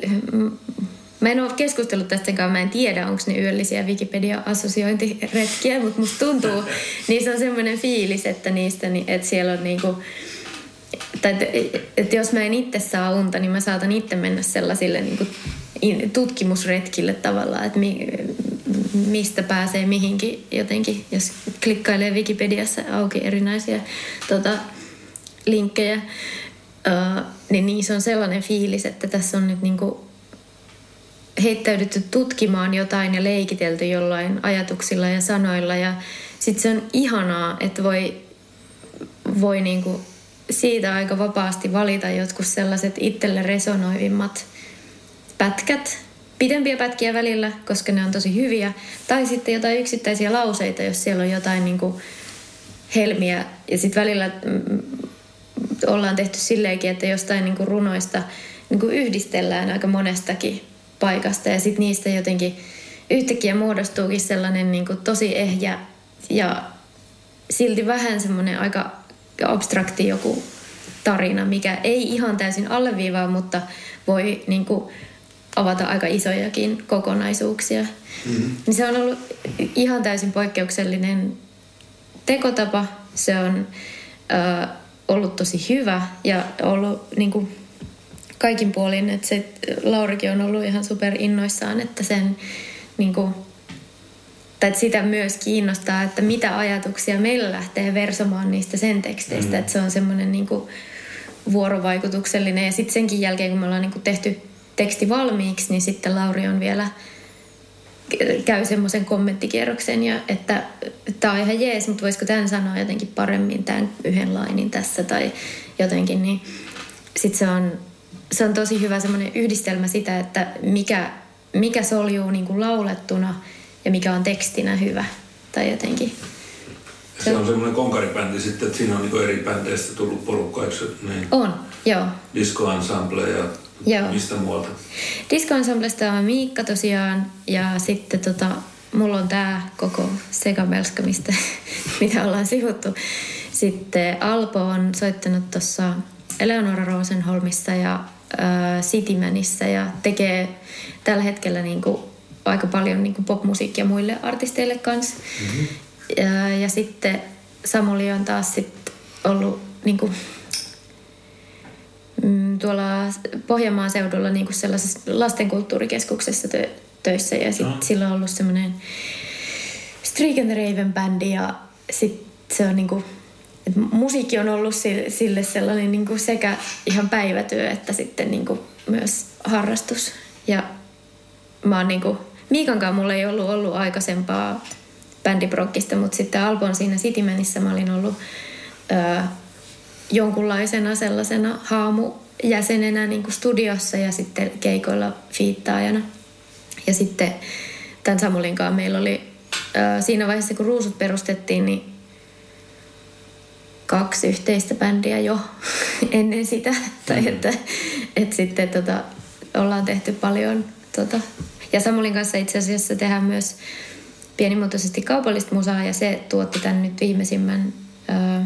Speaker 5: Mä en ole keskustellut tästä kanssa, mä en tiedä, onko ne yöllisiä Wikipedia-assosiointiretkiä, mutta musta tuntuu, niissä on semmoinen fiilis, että niistä, ni- että siellä on niinku, tai että, että jos mä en itse saa unta, niin mä saatan itse mennä sellaisille niin kuin tutkimusretkille tavallaan, että mi, mistä pääsee mihinkin jotenkin, jos klikkailee Wikipediassa auki erinäisiä tota, linkkejä, uh, niin niissä on sellainen fiilis, että tässä on nyt niin kuin heittäydytty tutkimaan jotain ja leikitelty jollain ajatuksilla ja sanoilla. Ja sitten se on ihanaa, että voi voi niinku siitä aika vapaasti valita jotkut sellaiset itselle resonoivimmat pätkät, pidempiä pätkiä välillä, koska ne on tosi hyviä, tai sitten jotain yksittäisiä lauseita, jos siellä on jotain niinku helmiä, ja sitten välillä mm, ollaan tehty silleenkin, että jostain niinku runoista niinku yhdistellään aika monestakin paikasta, ja sitten niistä jotenkin yhtäkkiä muodostuukin sellainen niinku tosi ehjä ja silti vähän semmoinen aika abstrakti joku tarina, mikä ei ihan täysin alleviivaa, mutta voi niin kuin, avata aika isojakin kokonaisuuksia. Mm-hmm. Niin se on ollut ihan täysin poikkeuksellinen tekotapa. Se on äh, ollut tosi hyvä ja ollut niin kuin, kaikin puolin, että se Laurikin on ollut ihan super innoissaan, että sen niin kuin, tai että sitä myös kiinnostaa, että mitä ajatuksia meillä lähtee versomaan niistä sen teksteistä. Mm. Että se on semmoinen niin vuorovaikutuksellinen. Ja sitten senkin jälkeen, kun me ollaan niin kuin tehty teksti valmiiksi, niin sitten Lauri on vielä käy semmoisen kommenttikierroksen, ja että tämä on ihan jees, mutta voisiko tämän sanoa jotenkin paremmin tämän yhden lainin tässä tai jotenkin, niin sitten se on, se on tosi hyvä semmoinen yhdistelmä sitä, että mikä, mikä soljuu niin kuin laulettuna ja mikä on tekstinä hyvä tai jotenkin.
Speaker 6: Se on semmoinen konkaribändi sitten, että siinä on niinku eri bändeistä tullut porukka, eikö niin?
Speaker 5: On, joo.
Speaker 6: Disco Ensemble ja
Speaker 5: Joo.
Speaker 6: mistä muualta?
Speaker 5: Disco Ensemblesta on Miikka tosiaan ja sitten tota, mulla on tää koko sekamelska, mistä, <laughs> mitä ollaan sivuttu. Sitten Alpo on soittanut tuossa Eleonora Rosenholmissa ja Citymanissä ja tekee tällä hetkellä niinku aika paljon niinku popmusiikkia muille artisteille kanssa. Mm-hmm. Ja, ja sitten Samuli on taas sit ollut niinku mm, tuolla Pohjanmaan seudulla niin kuin sellaisessa lastenkulttuurikeskuksessa tö- töissä ja sitten
Speaker 6: No.
Speaker 5: sillä on ollut semmoinen Streak and Raven bändi ja sitten se on niin kuin, että musiikki on ollut si- sille sellainen niin kuin sekä ihan päivätyö että sitten niin kuin myös harrastus ja mä oon niin kuin, Miikan kanssa mulla ei ollut ollut aikaisempaa bändiprokkista, mutta sitten Alpon siinä Citymanissä mä olin ollut öö, jonkunlaisena sellaisena haamujäsenenä niin kuin studiossa ja sitten keikoilla fiittaajana. Ja sitten tämän Samulin kanssa meillä oli ö, siinä vaiheessa, kun Ruusut perustettiin, niin kaksi yhteistä bändiä jo <laughs> ennen sitä. Tai että, että sitten tota, ollaan tehty paljon. Tota. Ja Samulin kanssa itse asiassa tehdään myös pienimuotoisesti kaupallista musaa ja se tuotti tämän nyt viimeisimmän ö,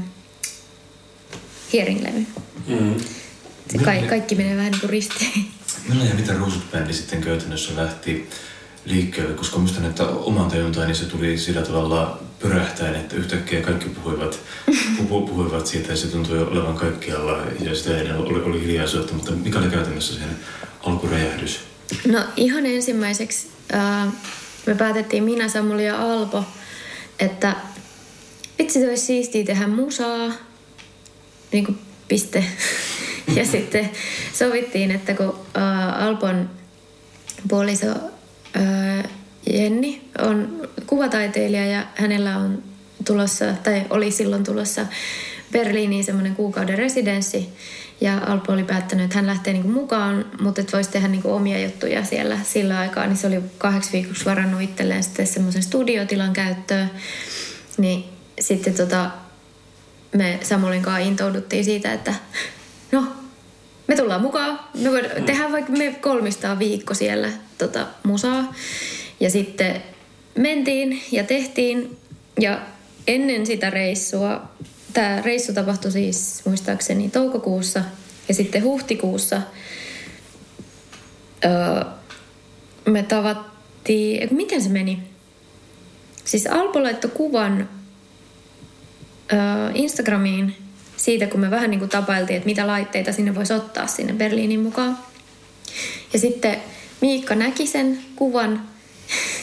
Speaker 5: Hearing-levy.
Speaker 6: Mm.
Speaker 5: Ka- kaikki menee vähän niin kuin ristiin.
Speaker 4: Millä ja mitä Ruusut-bändi sitten käytännössä lähti liikkeelle? Koska muistan, että oman tajuntaan niin se tuli sillä tavalla pyrähtäen, että yhtäkkiä kaikki puhuivat, puhu, puhuivat siitä ja se tuntui olevan kaikkialla ja sitä ennen oli, oli hiljaisuutta, mutta mikä oli käytännössä sen alkuräjähdys?
Speaker 5: No ihan ensimmäiseksi ää, me päätettiin minä, Samuli ja Alpo, että vitsi se olisi siistiä tehdä musaa, niin kuin piste. <laughs> Ja sitten sovittiin, että kun ää, Alpon puoliso ää, Jenni on kuvataiteilija ja hänellä on tulossa, tai oli silloin tulossa Berliiniin semmoinen kuukauden residenssi. Ja Alpo oli päättänyt, että hän lähtee niinku mukaan, mutta että voisi tehdä niinku omia juttuja siellä sillä aikaa. Niin se oli kahdeksi viikoksi varannut itselleen sitten semmoisen studiotilan käyttöön. Niin sitten tota, me Samulin kanssa intouduttiin siitä, että no, me tullaan mukaan. Me voidaan tehdä vaikka me kolmistaan viikko siellä tota, musaa. Ja sitten mentiin ja tehtiin. Ja ennen sitä reissua, tämä reissu tapahtui siis muistaakseni toukokuussa ja sitten huhtikuussa öö, me tavattiin, miten se meni? Siis Alpo laittoi kuvan öö, Instagramiin siitä, kun me vähän niin kuin tapailtiin, että mitä laitteita sinne voisi ottaa sinne Berliinin mukaan. Ja sitten Miikka näki sen kuvan.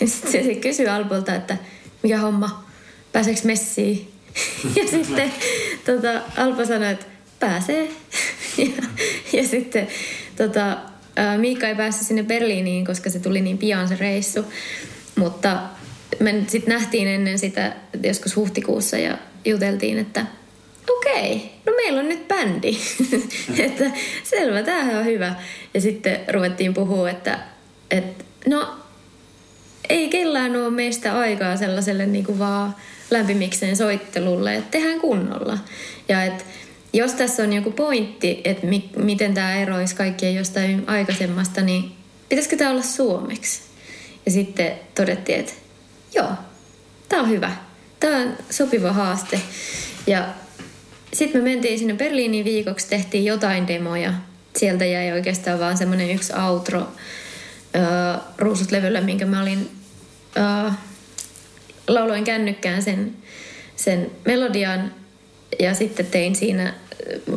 Speaker 5: Sitten se, kysyi Alpolta, että mikä homma, pääseekö messiin? Ja sitten tota, Alpo sanoi, että pääsee. Ja, ja sitten tota, Miikka ei päässyt sinne Berliiniin, koska se tuli niin pian se reissu. Mutta me sitten nähtiin ennen sitä joskus huhtikuussa ja juteltiin, että okei, no meillä on nyt bändi. <laughs> että selvä, tämähän on hyvä. Ja sitten ruvettiin puhua, että, että no ei kellään ole meistä aikaa sellaiselle niin kuin vaan lämpimikseen soittelulle, että tehdään kunnolla. Ja että jos tässä on joku pointti, että mi- miten tämä eroisi kaikkien jostain aikaisemmasta, niin pitäisikö tämä olla suomeksi? Ja sitten todettiin, että joo, tämä on hyvä. Tämä on sopiva haaste. Ja sitten me mentiin sinne Berliiniin viikoksi, tehtiin jotain demoja. Sieltä jäi oikeastaan vaan semmoinen yksi outro öö, ruusut-levyllä, minkä mä olin öö, lauloin kännykkään sen, sen melodian ja sitten tein siinä,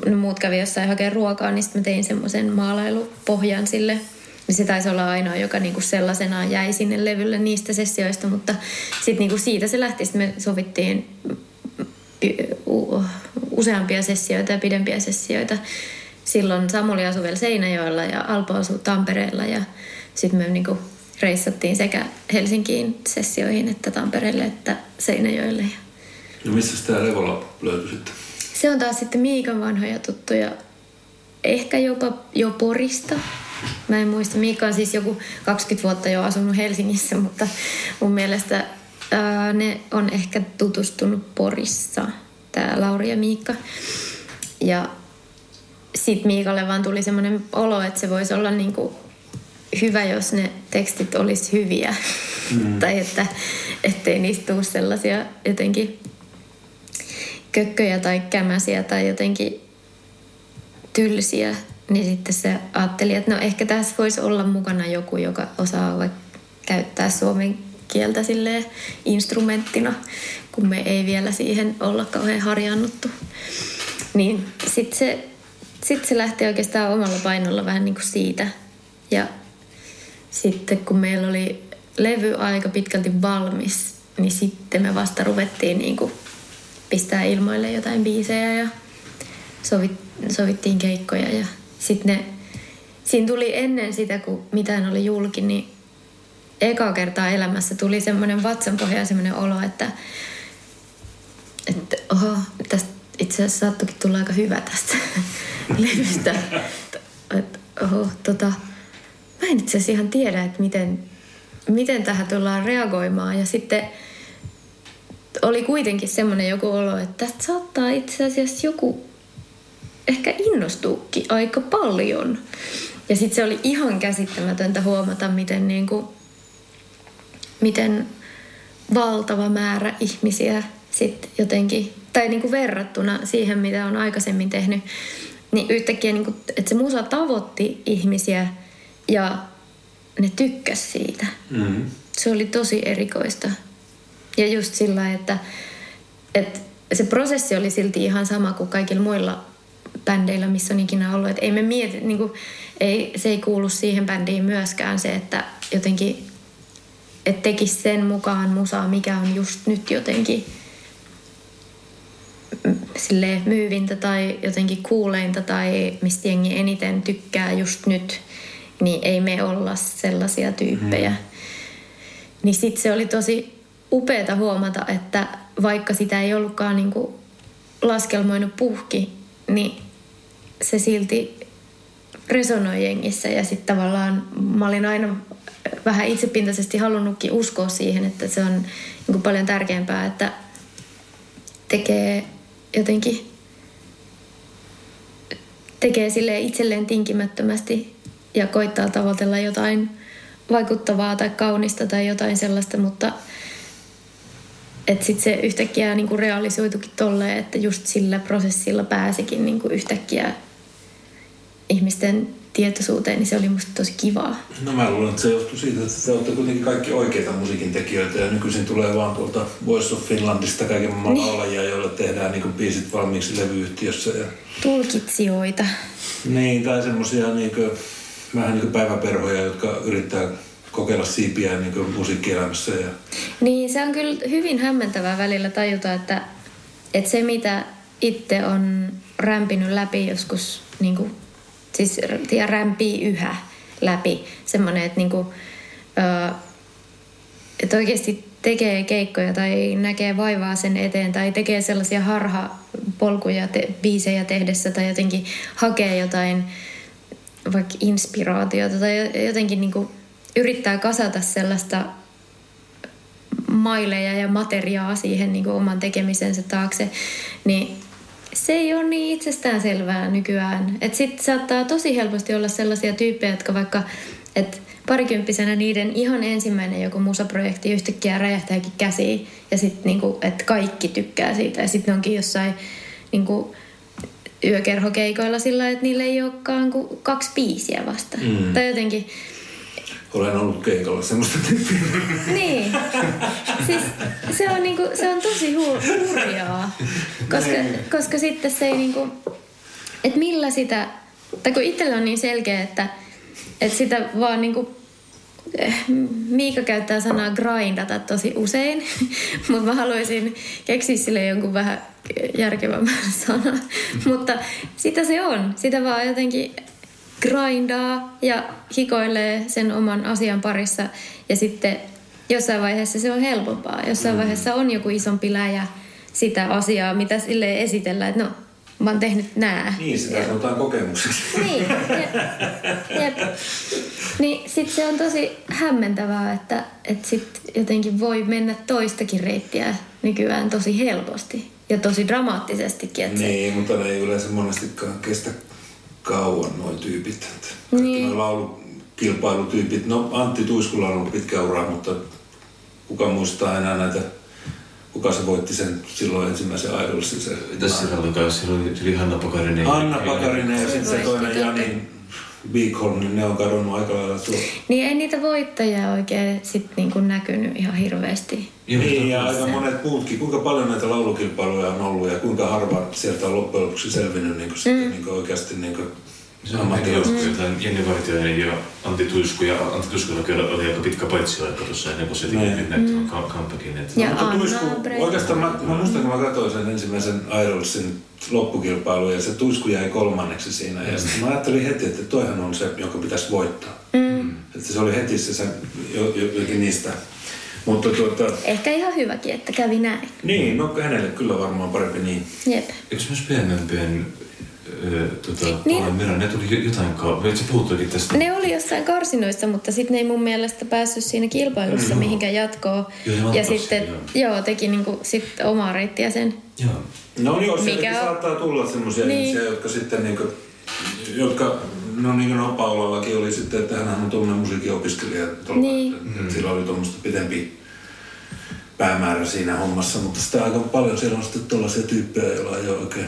Speaker 5: ne muut kävi jossain hakemaan ruokaa, niin sitten mä tein semmoisen maalailupohjan sille. Niin se taisi olla ainoa, joka niinku sellaisenaan jäi sinne levylle niistä sessioista, mutta sitten niinku siitä se lähti. Sitten me sovittiin useampia sessioita ja pidempiä sessioita. Silloin Samuli asui vielä Seinäjoella ja Alpo asui Tampereella ja sitten me niinku reissattiin sekä Helsinkiin sessioihin että Tampereelle että Seinäjoelle. Ja
Speaker 6: No missä tämä Revola löytyi sitten?
Speaker 5: se on taas sitten Miikan vanhoja tuttuja, ehkä jopa jo Porista. Mä en muista, Miikka on siis joku 20 vuotta jo asunut Helsingissä, mutta mun mielestä ää, ne on ehkä tutustunut Porissa, tämä Lauri ja Miikka. Ja sitten Miikalle vaan tuli semmoinen olo, että se voisi olla niinku hyvä, jos ne tekstit olisi hyviä. Mm. tai että ettei niistä tule sellaisia jotenkin kökköjä tai kämäsiä tai jotenkin tylsiä, niin sitten se ajatteli, että no ehkä tässä voisi olla mukana joku, joka osaa vaikka käyttää suomen kieltä silleen instrumenttina, kun me ei vielä siihen olla kauhean harjaannuttu. Niin sitten se, sit se lähti oikeastaan omalla painolla vähän niin kuin siitä. Ja sitten kun meillä oli levy aika pitkälti valmis, niin sitten me vasta ruvettiin niin kuin pistää ilmoille jotain biisejä ja sovit, sovittiin keikkoja. Ja sitten ne, siinä tuli ennen sitä, kun mitään oli julki, niin eka kertaa elämässä tuli semmoinen vatsanpohja semmoinen olo, että, että oho, tästä itse asiassa saattokin tulla aika hyvä tästä <laughs> levystä. Että oho, tota, mä en itse asiassa ihan tiedä, että miten, miten tähän tullaan reagoimaan. Ja sitten oli kuitenkin semmoinen joku olo, että tästä saattaa itse asiassa joku ehkä innostuukin aika paljon. Ja sitten se oli ihan käsittämätöntä huomata, miten, niin kuin, miten valtava määrä ihmisiä sit jotenkin, tai niin kuin verrattuna siihen, mitä on aikaisemmin tehnyt, niin yhtäkkiä, niin kuin, että se musa tavoitti ihmisiä ja ne tykkäs siitä.
Speaker 6: Mm.
Speaker 5: Se oli tosi erikoista. Ja just sillä että, että se prosessi oli silti ihan sama kuin kaikilla muilla bändeillä, missä on ikinä ollut. Että ei me mieti, niin kuin, ei, se ei kuulu siihen bändiin myöskään se, että jotenkin että tekisi sen mukaan musaa, mikä on just nyt jotenkin silleen myyvintä tai jotenkin kuuleinta tai mistä jengi eniten tykkää just nyt, niin ei me olla sellaisia tyyppejä. Mm. Niin sitten se oli tosi upeata huomata, että vaikka sitä ei ollutkaan niinku laskelmoinut puhki, niin se silti resonoi jengissä ja sitten tavallaan mä olin aina vähän itsepintaisesti halunnutkin uskoa siihen, että se on niinku paljon tärkeämpää, että tekee jotenkin tekee sille itselleen tinkimättömästi ja koittaa tavoitella jotain vaikuttavaa tai kaunista tai jotain sellaista, mutta että sitten se yhtäkkiä niinku realisoitukin tolleen, että just sillä prosessilla pääsikin niinku yhtäkkiä ihmisten tietoisuuteen, niin se oli musta tosi kivaa.
Speaker 6: No mä luulen, että se johtuu siitä, että te olette kuitenkin kaikki oikeita musiikin tekijöitä ja nykyisin tulee vaan tuolta Voice of Finlandista kaiken maailman
Speaker 5: Niin.
Speaker 6: laulajia, joille tehdään niin biisit valmiiksi levyyhtiössä. Ja...
Speaker 5: Tulkitsijoita.
Speaker 6: Niin, tai semmosia niin kuin, vähän niin päiväperhoja, jotka yrittää kokeilla siipiä niin musiikkielämässä. Ja...
Speaker 5: Niin, se on kyllä hyvin hämmentävää välillä tajuta, että, että se mitä itse on rämpinyt läpi joskus, niin kuin, siis ja rämpii yhä läpi, semmoinen, että, niin kuin, että oikeasti tekee keikkoja tai näkee vaivaa sen eteen tai tekee sellaisia harhapolkuja te, biisejä tehdessä tai jotenkin hakee jotain vaikka inspiraatiota tai jotenkin niin kuin yrittää kasata sellaista maileja ja materiaa siihen niin kuin oman tekemisensä taakse, niin se ei ole niin itsestään selvää nykyään. Sitten saattaa tosi helposti olla sellaisia tyyppejä, jotka vaikka, että parikymppisenä niiden ihan ensimmäinen joku musaprojekti yhtäkkiä räjähtääkin käsiin ja sitten niinku, että kaikki tykkää siitä ja sitten onkin jossain niinku, yökerhokeikoilla sillä että niillä ei olekaan kuin kaksi biisiä vasta. Mm. Tai jotenkin,
Speaker 6: Olen ollut keikalla semmoista tyyppiä.
Speaker 5: niin. Siis se on, niinku, se on tosi hu- hurjaa, koska, koska sitten se ei niinku, että millä sitä, tai kun itsellä on niin selkeä, että, että sitä vaan niinku, Miika käyttää sanaa grindata tosi usein, <laughs> mutta mä haluaisin keksiä sille jonkun vähän järkevämmän <laughs> sanan. mutta sitä se on. Sitä vaan jotenkin grindaa ja hikoilee sen oman asian parissa ja sitten jossain vaiheessa se on helpompaa. Jossain vaiheessa on joku isompi läjä sitä asiaa, mitä sille esitellään, että no mä oon tehnyt nää.
Speaker 6: Niin, sitä sanotaan kokemukseksi.
Speaker 5: Niin, jep. jep. Niin sit se on tosi hämmentävää, että, että sit jotenkin voi mennä toistakin reittiä nykyään tosi helposti ja tosi dramaattisestikin. Että se,
Speaker 6: Niin, mutta ne ei yleensä monestikaan kestä kauan noin tyypit. Että kaikki
Speaker 5: Niin.
Speaker 6: niin. laulukilpailutyypit. No Antti Tuiskulla on ollut pitkä ura, mutta kuka muistaa enää näitä, kuka se voitti sen silloin ensimmäisen idolsin. Se
Speaker 4: Mitäs siellä oli kai? Siellä oli, oli Hanna Pakarinen.
Speaker 6: Anna Pakarinen ja
Speaker 5: Se
Speaker 6: sitten se toinen. Jani Beacon, niin ne on kadonnut aika lailla tuo.
Speaker 5: niin ei niitä voittajia oikein sit niinku näkynyt ihan hirveästi.
Speaker 6: Niin, ja aika monet muutkin. Kuinka paljon näitä laulukilpailuja on ollut ja kuinka harva sieltä on loppujen lopuksi selvinnyt niin kuin, mm. niin kuin oikeasti niin kuin
Speaker 4: Se on jotain Jenni Vartiainen ja Antti Tuisku. Ja Antti Tuiskullakin oli aika pitkä paitsioaika tuossa ennen kuin se teki
Speaker 6: Niin.
Speaker 4: nyt näitä mm. comebackin. Et...
Speaker 5: Ja
Speaker 6: Mutta
Speaker 5: Anna
Speaker 6: Tuisku, oikeastaan mä, mä muistan, kun mä katsoin sen ensimmäisen Idolsin loppukilpailun ja se Tuisku jäi kolmanneksi siinä. Ja sitten mä ajattelin heti, että toihan on se, joka pitäisi voittaa. Mm. Että se oli heti se, se jo, jo, jokin niistä. Mutta tuota,
Speaker 5: Ehkä ihan hyväkin, että kävi näin.
Speaker 6: niin, no hänelle kyllä varmaan parempi niin.
Speaker 5: Jep.
Speaker 4: Eikö myös pienempien tota,
Speaker 5: Niin.
Speaker 4: niin. Miran, ne tuli jo- jotain kauan. Se puhuttuikin tästä.
Speaker 5: Ne oli jossain karsinoissa, mutta sitten ne ei mun mielestä päässyt siinä kilpailussa mihinkään jatkoon.
Speaker 4: Joo,
Speaker 5: ja sitten
Speaker 4: joo.
Speaker 5: joo. teki niinku sit omaa reittiä sen.
Speaker 4: Joo.
Speaker 6: No joo,
Speaker 5: Mikä
Speaker 6: saattaa tulla semmoisia
Speaker 5: Niin.
Speaker 6: niin. ihmisiä, jotka sitten niin kuin, jotka, no niin kuin Noppaulallakin oli sitten, että hän on tuommoinen musiikin opiskelija. Tuolla,
Speaker 5: Niin.
Speaker 6: että, että sillä oli tuommoista pitempi päämäärä siinä hommassa, mutta sitä aika paljon siellä on sitten tuollaisia tyyppejä, joilla ei ole oikein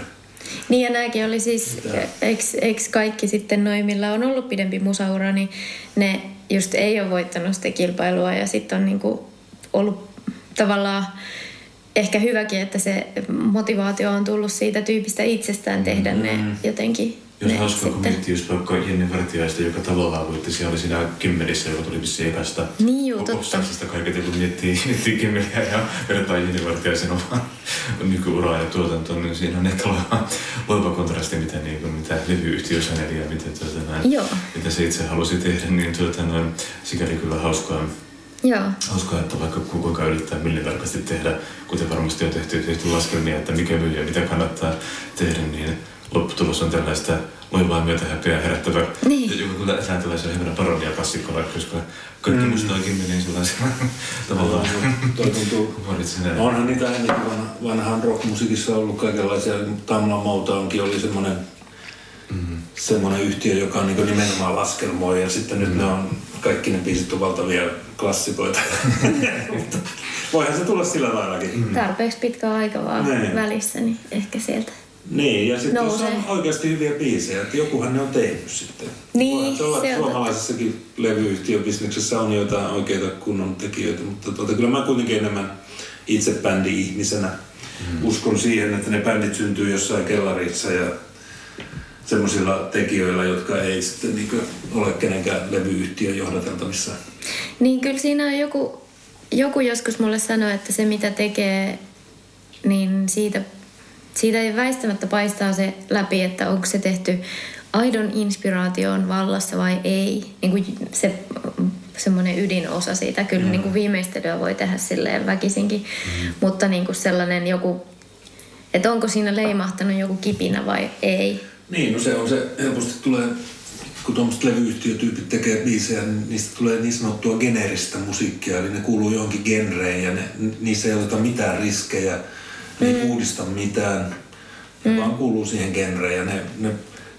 Speaker 5: Niin ja nämäkin oli siis, eikö, kaikki sitten noin, millä on ollut pidempi musaura, niin ne just ei ole voittanut sitä kilpailua. Ja sitten on niinku ollut tavallaan ehkä hyväkin, että se motivaatio on tullut siitä tyypistä itsestään tehdä ne jotenkin
Speaker 4: Jos
Speaker 5: ne
Speaker 4: hauskaa, kun miettii just vaikka Jenni Vartiaista, joka tavallaan voitti, siellä oli siinä kymmenissä, joka tuli vissiin ekasta
Speaker 5: Niin juu, totta.
Speaker 4: Kaiket, kun miettii, miettii kymmeniä ja vertaa Jenni Vartiaisen omaan nykyuraa ja tuotantoon, niin siinä on ehkä loiva, loiva kontrasti, mitä, niin kuin, mitä levyyhtiö saneli ja mitä, tuota, näin,
Speaker 5: Joo.
Speaker 4: mitä se itse halusi tehdä, niin tuota, noin, sikäli kyllä hauskaa.
Speaker 5: Joo.
Speaker 4: Hauskaa, että vaikka ku- kuinka yrittää millitarkasti tehdä, kuten varmasti on tehty, tehty laskelmia, että mikä myy ja mitä kannattaa tehdä, niin lopputulos on tällaista loivaa myötähäpeää herättävä.
Speaker 5: Niin.
Speaker 4: Ja joka kyllä säätelee sen hyvänä parodia klassikkona, koska kaikki mm. mustaakin menee sellaisena <laughs> tavallaan
Speaker 6: Toi tuntuu, <laughs> onhan niitä ennenkin vanha, vanhaan rockmusiikissa ollut kaikenlaisia. Tamla Motownkin oli semmoinen
Speaker 4: Mm.
Speaker 6: semmoinen yhtiö, joka on niin nimenomaan laskelmoi ja sitten nyt ne on, kaikki ne biisit on valtavia klassikoita. <laughs> Voihan se tulla sillä laillakin.
Speaker 5: Mm. Tarpeeksi pitkä aika vaan
Speaker 6: Niin.
Speaker 5: välissä, niin ehkä sieltä.
Speaker 6: Niin, ja sitten jos on oikeasti hyviä biisejä, että jokuhan ne on tehnyt sitten.
Speaker 5: Niin,
Speaker 6: Voihan se olla,
Speaker 5: se
Speaker 6: että
Speaker 5: on
Speaker 6: suomalaisessakin levyyhtiöbisneksessä on joitain oikeita kunnon tekijöitä, mutta tuota, kyllä mä kuitenkin enemmän itse bändi-ihmisenä mm. uskon siihen, että ne bändit syntyy jossain kellarissa ja semmoisilla tekijöillä, jotka ei sitten niin ole kenenkään levyyhtiön johdateltavissa.
Speaker 5: Niin kyllä siinä on joku, joku joskus mulle sanoi, että se mitä tekee, niin siitä, siitä ei väistämättä paistaa se läpi, että onko se tehty aidon inspiraation vallassa vai ei. Niin kuin se semmoinen ydinosa siitä. Kyllä niin kuin viimeistelyä voi tehdä silleen väkisinkin, mm. mutta niin kuin sellainen joku, että onko siinä leimahtanut joku kipinä vai ei.
Speaker 6: Niin, no se on se, helposti tulee, kun tuommoiset levyyhtiötyypit tekee biisejä, niin niistä tulee niin sanottua geneeristä musiikkia, eli ne kuuluu johonkin genreen ja ne, niissä ei oteta mitään riskejä, ne ei uudista mitään, ne vaan kuuluu siihen genreen ja ne, ne,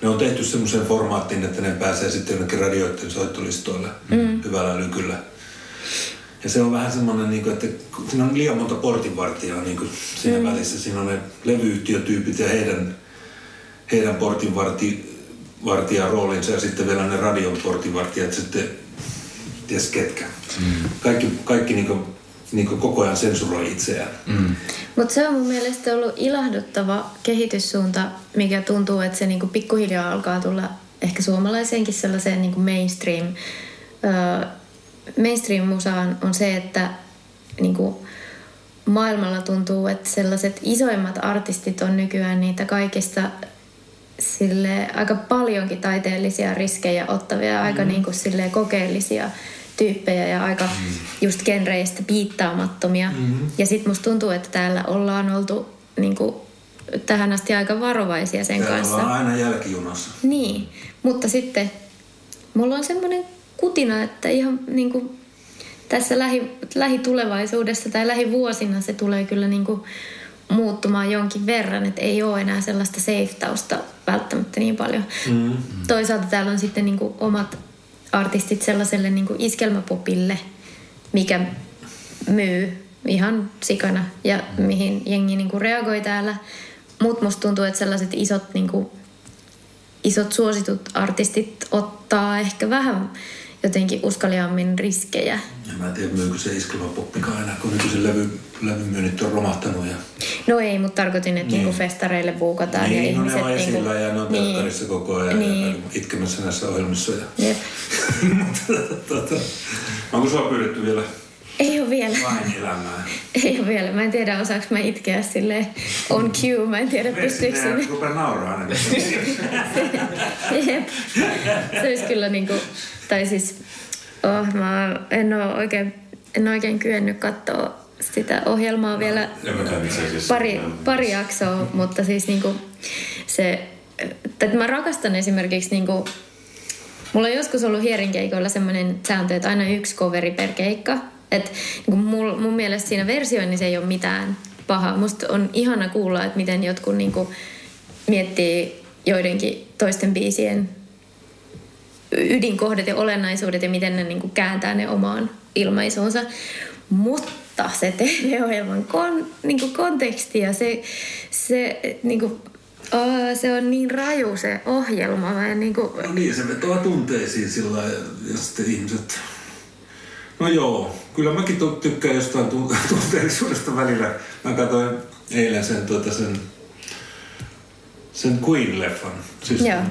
Speaker 6: ne on tehty semmoiseen formaattiin, että ne pääsee sitten jonnekin radioiden soittolistoille mm. hyvällä lykyllä. Ja se on vähän semmoinen, niin kuin, että siinä on liian monta portinvartijaa niin kuin siinä mm. välissä. Siinä on ne levyyhtiötyypit ja heidän, heidän portinvartijan roolinsa ja sitten vielä ne radion portinvartijat sitten ties ketkä. Mm. Kaikki, kaikki niin kuin, niin kuin koko ajan sensuroi itseään.
Speaker 4: Mm.
Speaker 5: Mutta se on mun mielestä ollut ilahduttava kehityssuunta, mikä tuntuu, että se niinku pikkuhiljaa alkaa tulla ehkä suomalaiseenkin sellaiseen niinku mainstream, öö, mainstream-musaan on se, että niinku maailmalla tuntuu, että sellaiset isoimmat artistit on nykyään niitä kaikista sille aika paljonkin taiteellisia riskejä ottavia, mm. aika niinku silleen kokeellisia tyyppejä ja aika mm. just genreistä piittaamattomia. Mm. Ja sit musta tuntuu, että täällä ollaan oltu niinku, tähän asti aika varovaisia sen
Speaker 6: Täällä
Speaker 5: kanssa.
Speaker 6: ollaan aina jälkijunassa.
Speaker 5: Niin, mutta sitten mulla on semmoinen kutina, että ihan niin kuin tässä lähi, lähitulevaisuudessa tai lähivuosina se tulee kyllä niin kuin muuttumaan jonkin verran, että ei ole enää sellaista safe-tausta välttämättä niin paljon. Mm. Toisaalta täällä on sitten niin kuin omat artistit sellaiselle niin kuin iskelmäpopille, mikä myy ihan sikana ja mihin jengi niin kuin reagoi täällä. Mutta musta tuntuu, että sellaiset isot, niin kuin, isot suositut artistit ottaa ehkä vähän jotenkin uskaliaammin riskejä.
Speaker 6: Ja mä en tiedä, myykö se iskelmä poppikaan enää, kun nykyisin levy, levymyynnit on romahtanut. Ja...
Speaker 5: No ei, mutta tarkoitin, että niin. niinku festareille buukataan ja
Speaker 6: Niin, no ne
Speaker 5: ihmiset...
Speaker 6: on esillä
Speaker 5: niinku,
Speaker 6: ja ne on
Speaker 5: niin,
Speaker 6: telkkarissa koko ajan
Speaker 5: Niin.
Speaker 6: ja itkemässä näissä ohjelmissa. Ja...
Speaker 5: Jep. <laughs>
Speaker 6: tota, onko sua pyydetty vielä
Speaker 5: Ei ole vielä.
Speaker 6: vain elämään?
Speaker 5: Ei ole vielä. Mä en tiedä, osaanko mä itkeä sille on cue. Mä en tiedä, pystyykö
Speaker 6: Sinne rupea nauraa. <laughs>
Speaker 5: Jep. Se olisi kyllä niinku... Tai siis... Oh, mä en ole oikein, en oikein kyennyt katsoa sitä ohjelmaa vielä
Speaker 4: itse asiassa.
Speaker 5: pari, pari jaksoa, mutta siis niinku se, että mä rakastan esimerkiksi niinku, mulla on joskus ollut hierinkeikoilla semmoinen sääntö, että aina yksi coveri per keikka. Että niinku mul, mun mielestä siinä versioinnissa ei ole mitään pahaa. Musta on ihana kuulla, että miten jotkut niinku miettii joidenkin toisten biisien ydinkohdat ja olennaisuudet ja miten ne niinku kääntää ne omaan ilmaisuunsa. Mutta se TV-ohjelman kon, niin kuin konteksti ja se, se, niin kuin, oh, se on niin raju se ohjelma. Mä en, niin kuin,
Speaker 6: No niin, se vetoaa tunteisiin sillä ja sitten ihmiset... No joo, kyllä mäkin tykkään jostain tu- <laughs> tunteellisuudesta välillä. Mä katsoin eilen sen, tuota, sen, sen Queen-leffan, siis
Speaker 5: Joo.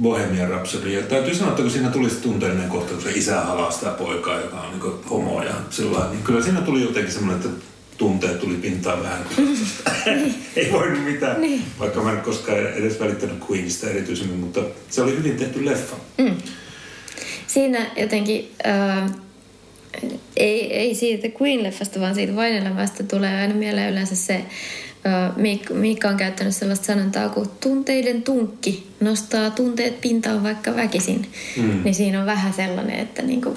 Speaker 6: Bohemian Rhapsody. Ja täytyy sanoa, että kun siinä tuli se tunteellinen kohta, kun se isä halaa sitä poikaa, joka on niin homo ja sillä niin kyllä siinä tuli jotenkin semmoinen, että tunteet tuli pintaan vähän <laughs> Ei voinut mitään,
Speaker 5: Niin.
Speaker 6: vaikka mä en koskaan edes välittänyt Queenista erityisemmin, mutta se oli hyvin tehty leffa.
Speaker 5: siinä jotenkin, ää, ei, ei siitä Queen-leffasta, vaan siitä Vainelämästä tulee aina mieleen yleensä se, Miikka, on käyttänyt sellaista sanontaa kuin tunteiden tunkki nostaa tunteet pintaan vaikka väkisin. Mm. Niin siinä on vähän sellainen, että niinku,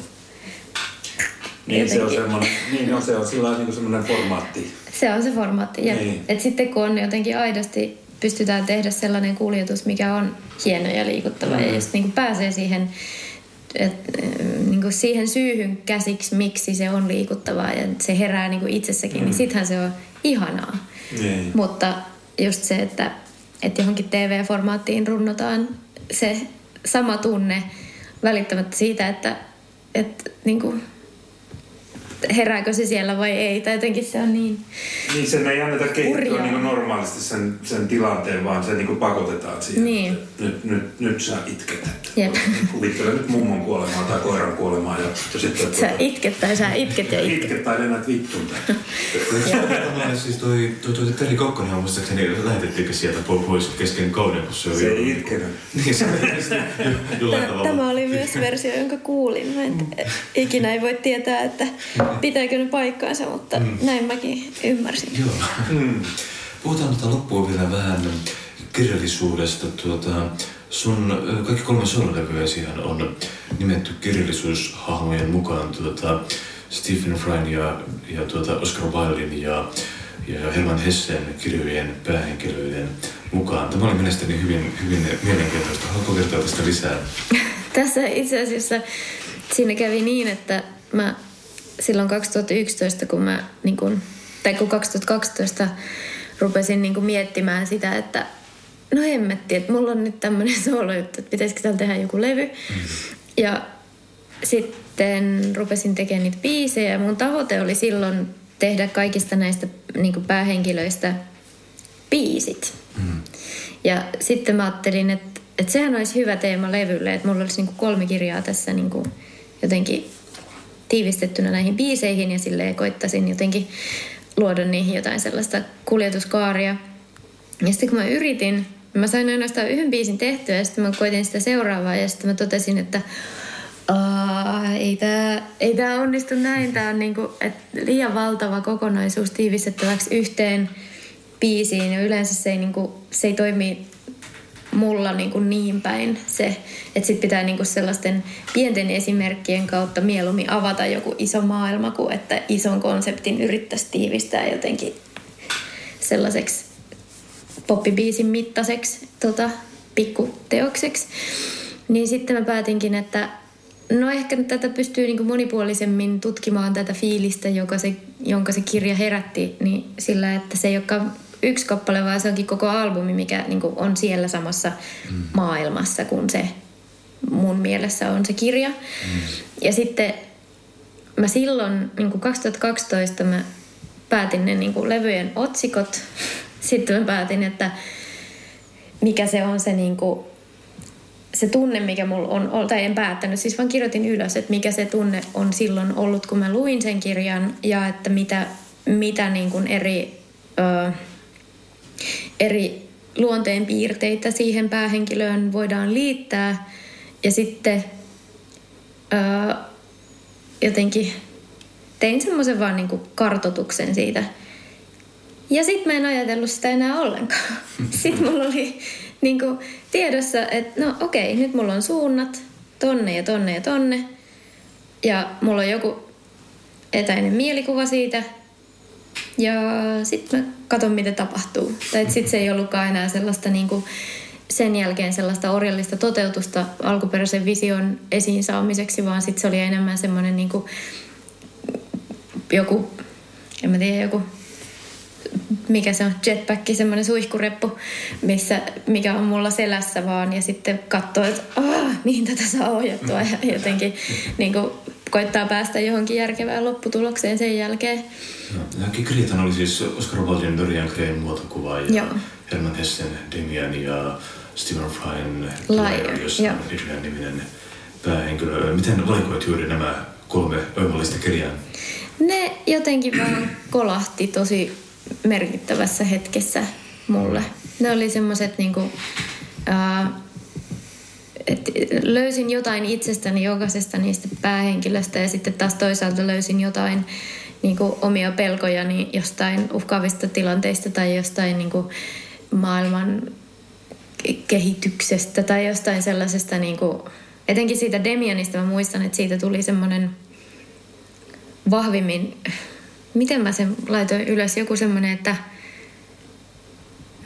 Speaker 6: Niin se on
Speaker 5: Jotenkin.
Speaker 6: semmoinen, niin no, se on sillä niin semmoinen formaatti.
Speaker 5: se on se formaatti. Ja
Speaker 6: Niin.
Speaker 5: et sitten kun on jotenkin aidosti pystytään tehdä sellainen kuljetus, mikä on hieno ja liikuttava mm. ja just niinku pääsee siihen et, niin siihen syyhyn käsiksi, miksi se on liikuttavaa ja se herää niin kuin itsessäkin, mm. niin sittenhän se on ihanaa.
Speaker 6: Niin.
Speaker 5: Mutta just se, että, että johonkin TV-formaattiin runnotaan se sama tunne välittämättä siitä, että, että niin kuin, herääkö se siellä vai ei. Tai jotenkin se on niin...
Speaker 6: Niin sen ei anneta kehittyä niin normaalisti sen, sen tilanteen, vaan se niin pakotetaan siihen.
Speaker 5: Niin.
Speaker 6: että Nyt, nyt, nyt sä itket.
Speaker 5: Jep.
Speaker 6: Kuvittele nyt mummon kuolemaa tai koiran kuolemaa ja, ja sitten
Speaker 5: Sä itket tai sä itket ja itket.
Speaker 6: itket tai lennät vittuun.
Speaker 4: Tämä siis toi, toi, toi Terri Kokkonenhan muistaakseni lähetettiinkö sieltä po- pois kesken kauden, kun se oli...
Speaker 6: Se ei itkenyt. <laughs>
Speaker 4: Niin se jollain
Speaker 5: Tämä,
Speaker 4: tavalla.
Speaker 5: tämä oli myös versio, jonka kuulin. Mä en, ikinä ei voi tietää, että pitääkö ne paikkaansa, mutta näin mäkin ymmärsin.
Speaker 4: Joo. Puhutaan tuota loppuun vielä vähän kirjallisuudesta. Tuota, sun kaikki kolme sololevyäsihän on nimetty kirjallisuushahmojen mukaan tuota, Stephen Fryn ja, ja tuota Oscar Wildein ja, ja Herman Hessen kirjojen päähenkilöiden mukaan. Tämä oli mielestäni hyvin, hyvin mielenkiintoista. Haluatko kertoa tästä lisää? <laughs>
Speaker 5: Tässä itse asiassa siinä kävi niin, että mä silloin 2011, kun mä niin kun, tai kun 2012 rupesin niin kun miettimään sitä, että no hemmetti, että mulla on nyt tämmöinen <laughs> soolojuttu, että pitäisikö täällä tehdä joku levy. Ja sitten rupesin tekemään niitä biisejä ja mun tavoite oli silloin tehdä kaikista näistä niin päähenkilöistä biisit. Ja sitten mä ajattelin, että, että sehän olisi hyvä teema levylle, että mulla olisi niin kolme kirjaa tässä niin jotenkin tiivistettynä näihin biiseihin ja silleen koittaisin jotenkin luoda niihin jotain sellaista kuljetuskaaria. Ja sitten kun mä yritin, mä sain ainoastaan yhden biisin tehtyä ja sitten mä koitin sitä seuraavaa ja sitten mä totesin, että ei tämä ei tää onnistu näin. Tämä on niinku, et liian valtava kokonaisuus tiivistettäväksi yhteen biisiin ja yleensä se ei, niinku, se ei toimi mulla niinku niin päin se, että sit pitää niinku sellaisten pienten esimerkkien kautta mieluummin avata joku iso maailma kuin että ison konseptin yrittäisi tiivistää jotenkin sellaiseksi poppibiisin mittaiseksi tota, pikkuteokseksi. Niin sitten mä päätinkin, että no ehkä tätä pystyy niin monipuolisemmin tutkimaan tätä fiilistä, joka se, jonka se kirja herätti, niin sillä, että se ei olekaan yksi kappale, vaan se onkin koko albumi, mikä niin on siellä samassa mm. maailmassa kuin se mun mielessä on se kirja. Mm. Ja sitten mä silloin, niin kuin 2012, mä päätin ne niin kuin levyjen otsikot. <laughs> Sitten mä päätin, että mikä se on se, niin kuin, se tunne, mikä mulla on, tai en päättänyt, siis vaan kirjoitin ylös, että mikä se tunne on silloin ollut, kun mä luin sen kirjan ja että mitä, mitä niin kuin eri, ö, eri luonteenpiirteitä siihen päähenkilöön voidaan liittää. Ja sitten ö, jotenkin tein semmoisen vaan niin kartotuksen siitä. Ja sitten mä en ajatellut sitä enää ollenkaan. <laughs> Sitten mulla oli niin kuin tiedossa, että no okei, nyt mulla on suunnat tonne ja tonne ja tonne. Ja mulla on joku etäinen mielikuva siitä. Ja sitten mä katon, mitä tapahtuu. Tai sitten se ei ollutkaan enää sellaista niin kuin sen jälkeen sellaista orjallista toteutusta alkuperäisen vision esiin saamiseksi, vaan sitten se oli enemmän semmoinen niin joku en mä tiedä, joku mikä se on, jetpack, semmoinen suihkureppu, missä, mikä on mulla selässä vaan ja sitten katsoo, että mihin tätä saa ohjattua ja jotenkin niin kuin, koittaa päästä johonkin järkevään lopputulokseen sen jälkeen.
Speaker 4: No, Kikriithan oli siis Oscar Wilden Dorian Grayn muotokuva ja
Speaker 5: Joo.
Speaker 4: Herman Hessen Demian ja Stephen Fryn
Speaker 5: Liar,
Speaker 4: jossa on Adrian niminen päähenkilö. Miten valikoit juuri nämä kolme oivallista kirjaa?
Speaker 5: Ne jotenkin vaan kolahti tosi merkittävässä hetkessä mulle. Ne oli semmoiset niinku, ää, että löysin jotain itsestäni jokaisesta niistä päähenkilöstä ja sitten taas toisaalta löysin jotain niinku omia pelkojani jostain uhkaavista tilanteista tai jostain niinku maailman ke- kehityksestä tai jostain sellaisesta niinku, etenkin siitä Demianista mä muistan, että siitä tuli semmoinen vahvimmin, miten mä sen laitoin ylös, joku semmoinen, että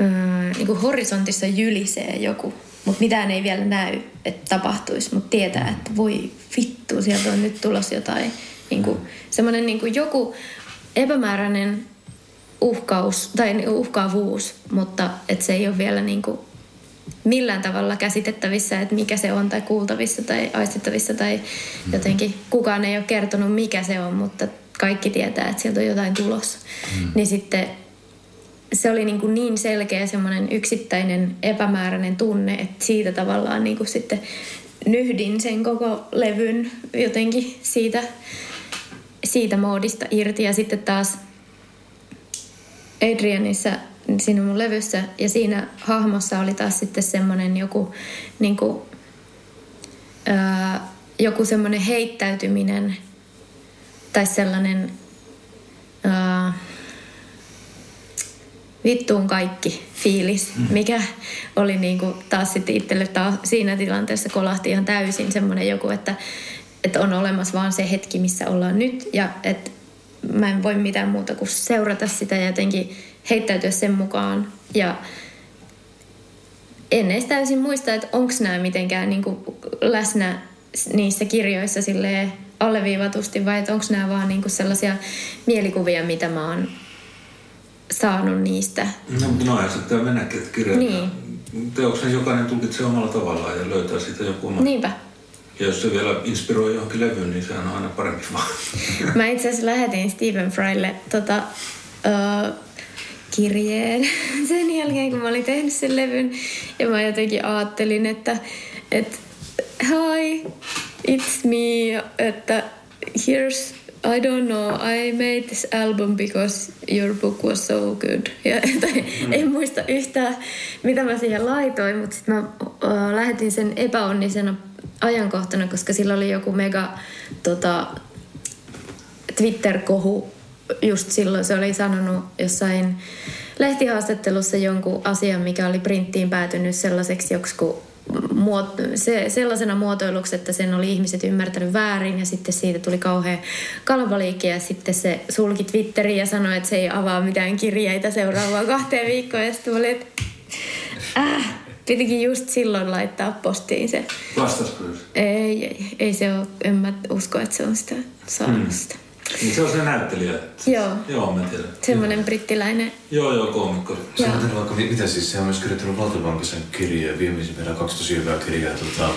Speaker 5: öö, niin kuin horisontissa jylisee joku, mutta mitään ei vielä näy, että tapahtuisi, mutta tietää, että voi vittu, sieltä on nyt tulossa jotain. Niin kuin, semmoinen niin kuin joku epämääräinen uhkaus tai uhkaavuus, mutta että se ei ole vielä niin kuin millään tavalla käsitettävissä, että mikä se on tai kuultavissa tai aistittavissa tai jotenkin kukaan ei ole kertonut mikä se on, mutta kaikki tietää, että sieltä on jotain tulossa. Mm. Niin sitten se oli niin, kuin niin selkeä semmoinen yksittäinen epämääräinen tunne, että siitä tavallaan niin kuin sitten nyhdin sen koko levyn jotenkin siitä, siitä moodista irti. Ja sitten taas Adrianissa, siinä mun levyssä, ja siinä hahmossa oli taas sitten semmoinen joku, niin kuin, ää, joku semmoinen heittäytyminen tai sellainen ää, vittuun kaikki fiilis, mikä oli niinku taas sitten itselle taas siinä tilanteessa kolahti ihan täysin semmoinen joku, että, että on olemassa vaan se hetki, missä ollaan nyt ja että mä en voi mitään muuta kuin seurata sitä ja jotenkin heittäytyä sen mukaan. Ja en edes täysin muista, että onko nämä mitenkään niinku läsnä niissä kirjoissa silleen alleviivatusti vai että onko nämä vaan niinku sellaisia mielikuvia, mitä mä oon saanut niistä.
Speaker 6: No, noinhan se pitää mennäkin, että kirjoittaa.
Speaker 5: Niin.
Speaker 6: Teoksen jokainen tulkitsee omalla tavallaan ja löytää siitä joku oma.
Speaker 5: Niinpä.
Speaker 6: Ja jos se vielä inspiroi johonkin levyyn, niin sehän on aina parempi vaan. <laughs>
Speaker 5: Mä itse asiassa lähetin Stephen Frylle tota, ö, kirjeen <laughs> sen jälkeen, kun mä olin tehnyt sen levyn. Ja mä jotenkin ajattelin, että, että hi, it's me, että here's, I don't know, I made this album because your book was so good. <laughs> Ja, tai, mm. En muista yhtään, mitä mä siihen laitoin, mutta sitten mä ö, lähetin sen epäonnisena ajankohtana, koska sillä oli joku mega tota, Twitter-kohu just silloin. Se oli sanonut jossain lehtihaastattelussa jonkun asian, mikä oli printtiin päätynyt sellaiseksi joksiku muot, se, sellaisena muotoiluksi, että sen oli ihmiset ymmärtänyt väärin ja sitten siitä tuli kauhean kalvaliikki ja sitten se sulki Twitteriin ja sanoi, että se ei avaa mitään kirjeitä seuraavaan <laughs> kahteen viikkoon ja sitten mä olin, että äh, pitikin just silloin laittaa postiin se.
Speaker 6: Vastasko?
Speaker 5: Ei, ei, ei se ole, en mä usko, että se on sitä saanut hmm. sitä.
Speaker 6: Niin se on se näyttelijä.
Speaker 5: Joo.
Speaker 6: Joo, mä tiedän.
Speaker 5: Semmoinen brittiläinen.
Speaker 6: Joo, joo, koomikko.
Speaker 4: Se
Speaker 5: Joo.
Speaker 4: vaikka, mitä siis, se on myös kirjoittanut Valtiopankisen kirjaa, viimeisimpänä kaksi tosi hyvää kirjaa tota,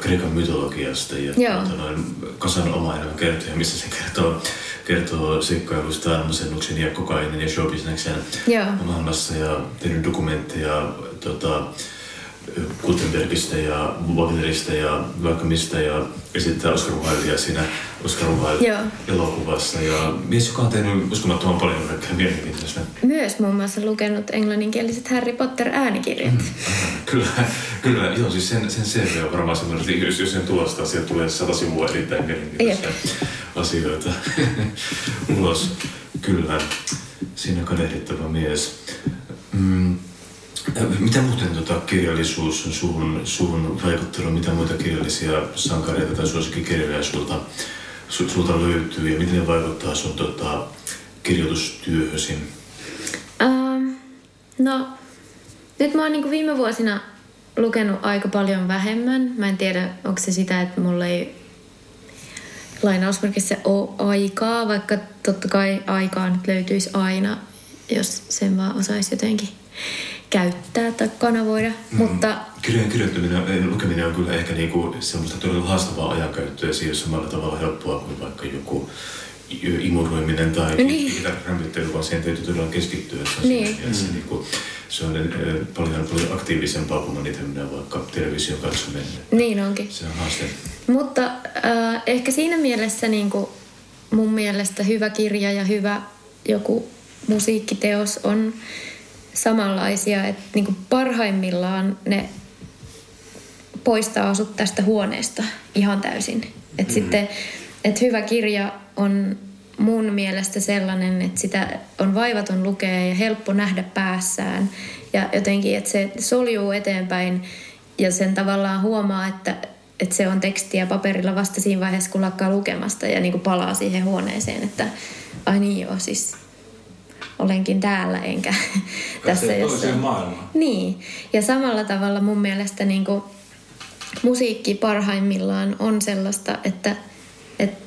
Speaker 4: Kreikan mytologiasta ja
Speaker 5: Joo.
Speaker 4: tota, noin, kasan oma elämän kertoja, missä se kertoo, kertoo seikkailusta, masennuksen ja kokainin ja showbisneksen
Speaker 5: Joo.
Speaker 4: maailmassa ja tehnyt dokumentteja tota, Gutenbergistä ja Wagnerista ja vaikka mistä ja esittää Oscar Wildea siinä Oscar Wilde
Speaker 5: Joo.
Speaker 4: elokuvassa ja mies, joka on tehnyt uskomattoman paljon kaikkea mielenkiintoista.
Speaker 5: Myös muun muassa lukenut englanninkieliset Harry Potter-äänikirjat.
Speaker 4: Kyllä, kyllä. Joo, siis sen, sen CV on varmaan semmoinen, jos, jos sen tulostaa, sieltä tulee sata sivua erittäin mielenkiintoisia asioita <laughs> ulos. Kyllä, siinä kadehdittava mies. Mm. Mitä muuten tota, kirjallisuus on suhun, suhun vaikuttanut? Mitä muita kirjallisia sankareita tai suosikkikirjoja sulta, su, sulta löytyy ja miten ne vaikuttaa sun tota, kirjoitustyöhösi?
Speaker 5: Um, no, nyt mä oon niinku viime vuosina lukenut aika paljon vähemmän. Mä en tiedä, onko se sitä, että mulla ei lainausmerkissä ole aikaa, vaikka totta kai aikaa nyt löytyisi aina, jos sen vaan osaisi jotenkin käyttää tai kanavoida. Mm. Mutta
Speaker 4: Kirjojen kirjoittaminen ja lukeminen on kyllä ehkä niinku semmoista todella haastavaa ajankäyttöä. Se ei ole samalla tavalla helppoa kuin vaikka joku imuroiminen tai
Speaker 5: Niin.
Speaker 4: niin. rammittelu, vaan siihen täytyy todella keskittyä. Se on,
Speaker 5: Niin.
Speaker 4: siinä mielessä niinku, se on eh, paljon, paljon aktiivisempaa kuin moni tämmöinen vaikka television katsominen.
Speaker 5: niin onkin.
Speaker 4: Se on haaste.
Speaker 5: Mutta äh, ehkä siinä mielessä niin kuin mun mielestä hyvä kirja ja hyvä joku musiikkiteos on samanlaisia, että niin kuin parhaimmillaan ne poistaa sut tästä huoneesta ihan täysin. Et mm. sitten, et hyvä kirja on mun mielestä sellainen, että sitä on vaivaton lukea ja helppo nähdä päässään. Ja jotenkin, että se soljuu eteenpäin ja sen tavallaan huomaa, että, että se on tekstiä paperilla vasta siinä vaiheessa, kun lakkaa lukemasta ja niin kuin palaa siihen huoneeseen, että ai niin joo, siis olenkin täällä enkä <laughs> tässä jossain.
Speaker 6: maailmaan.
Speaker 5: Niin, ja samalla tavalla mun mielestä niin kuin musiikki parhaimmillaan on sellaista, että, että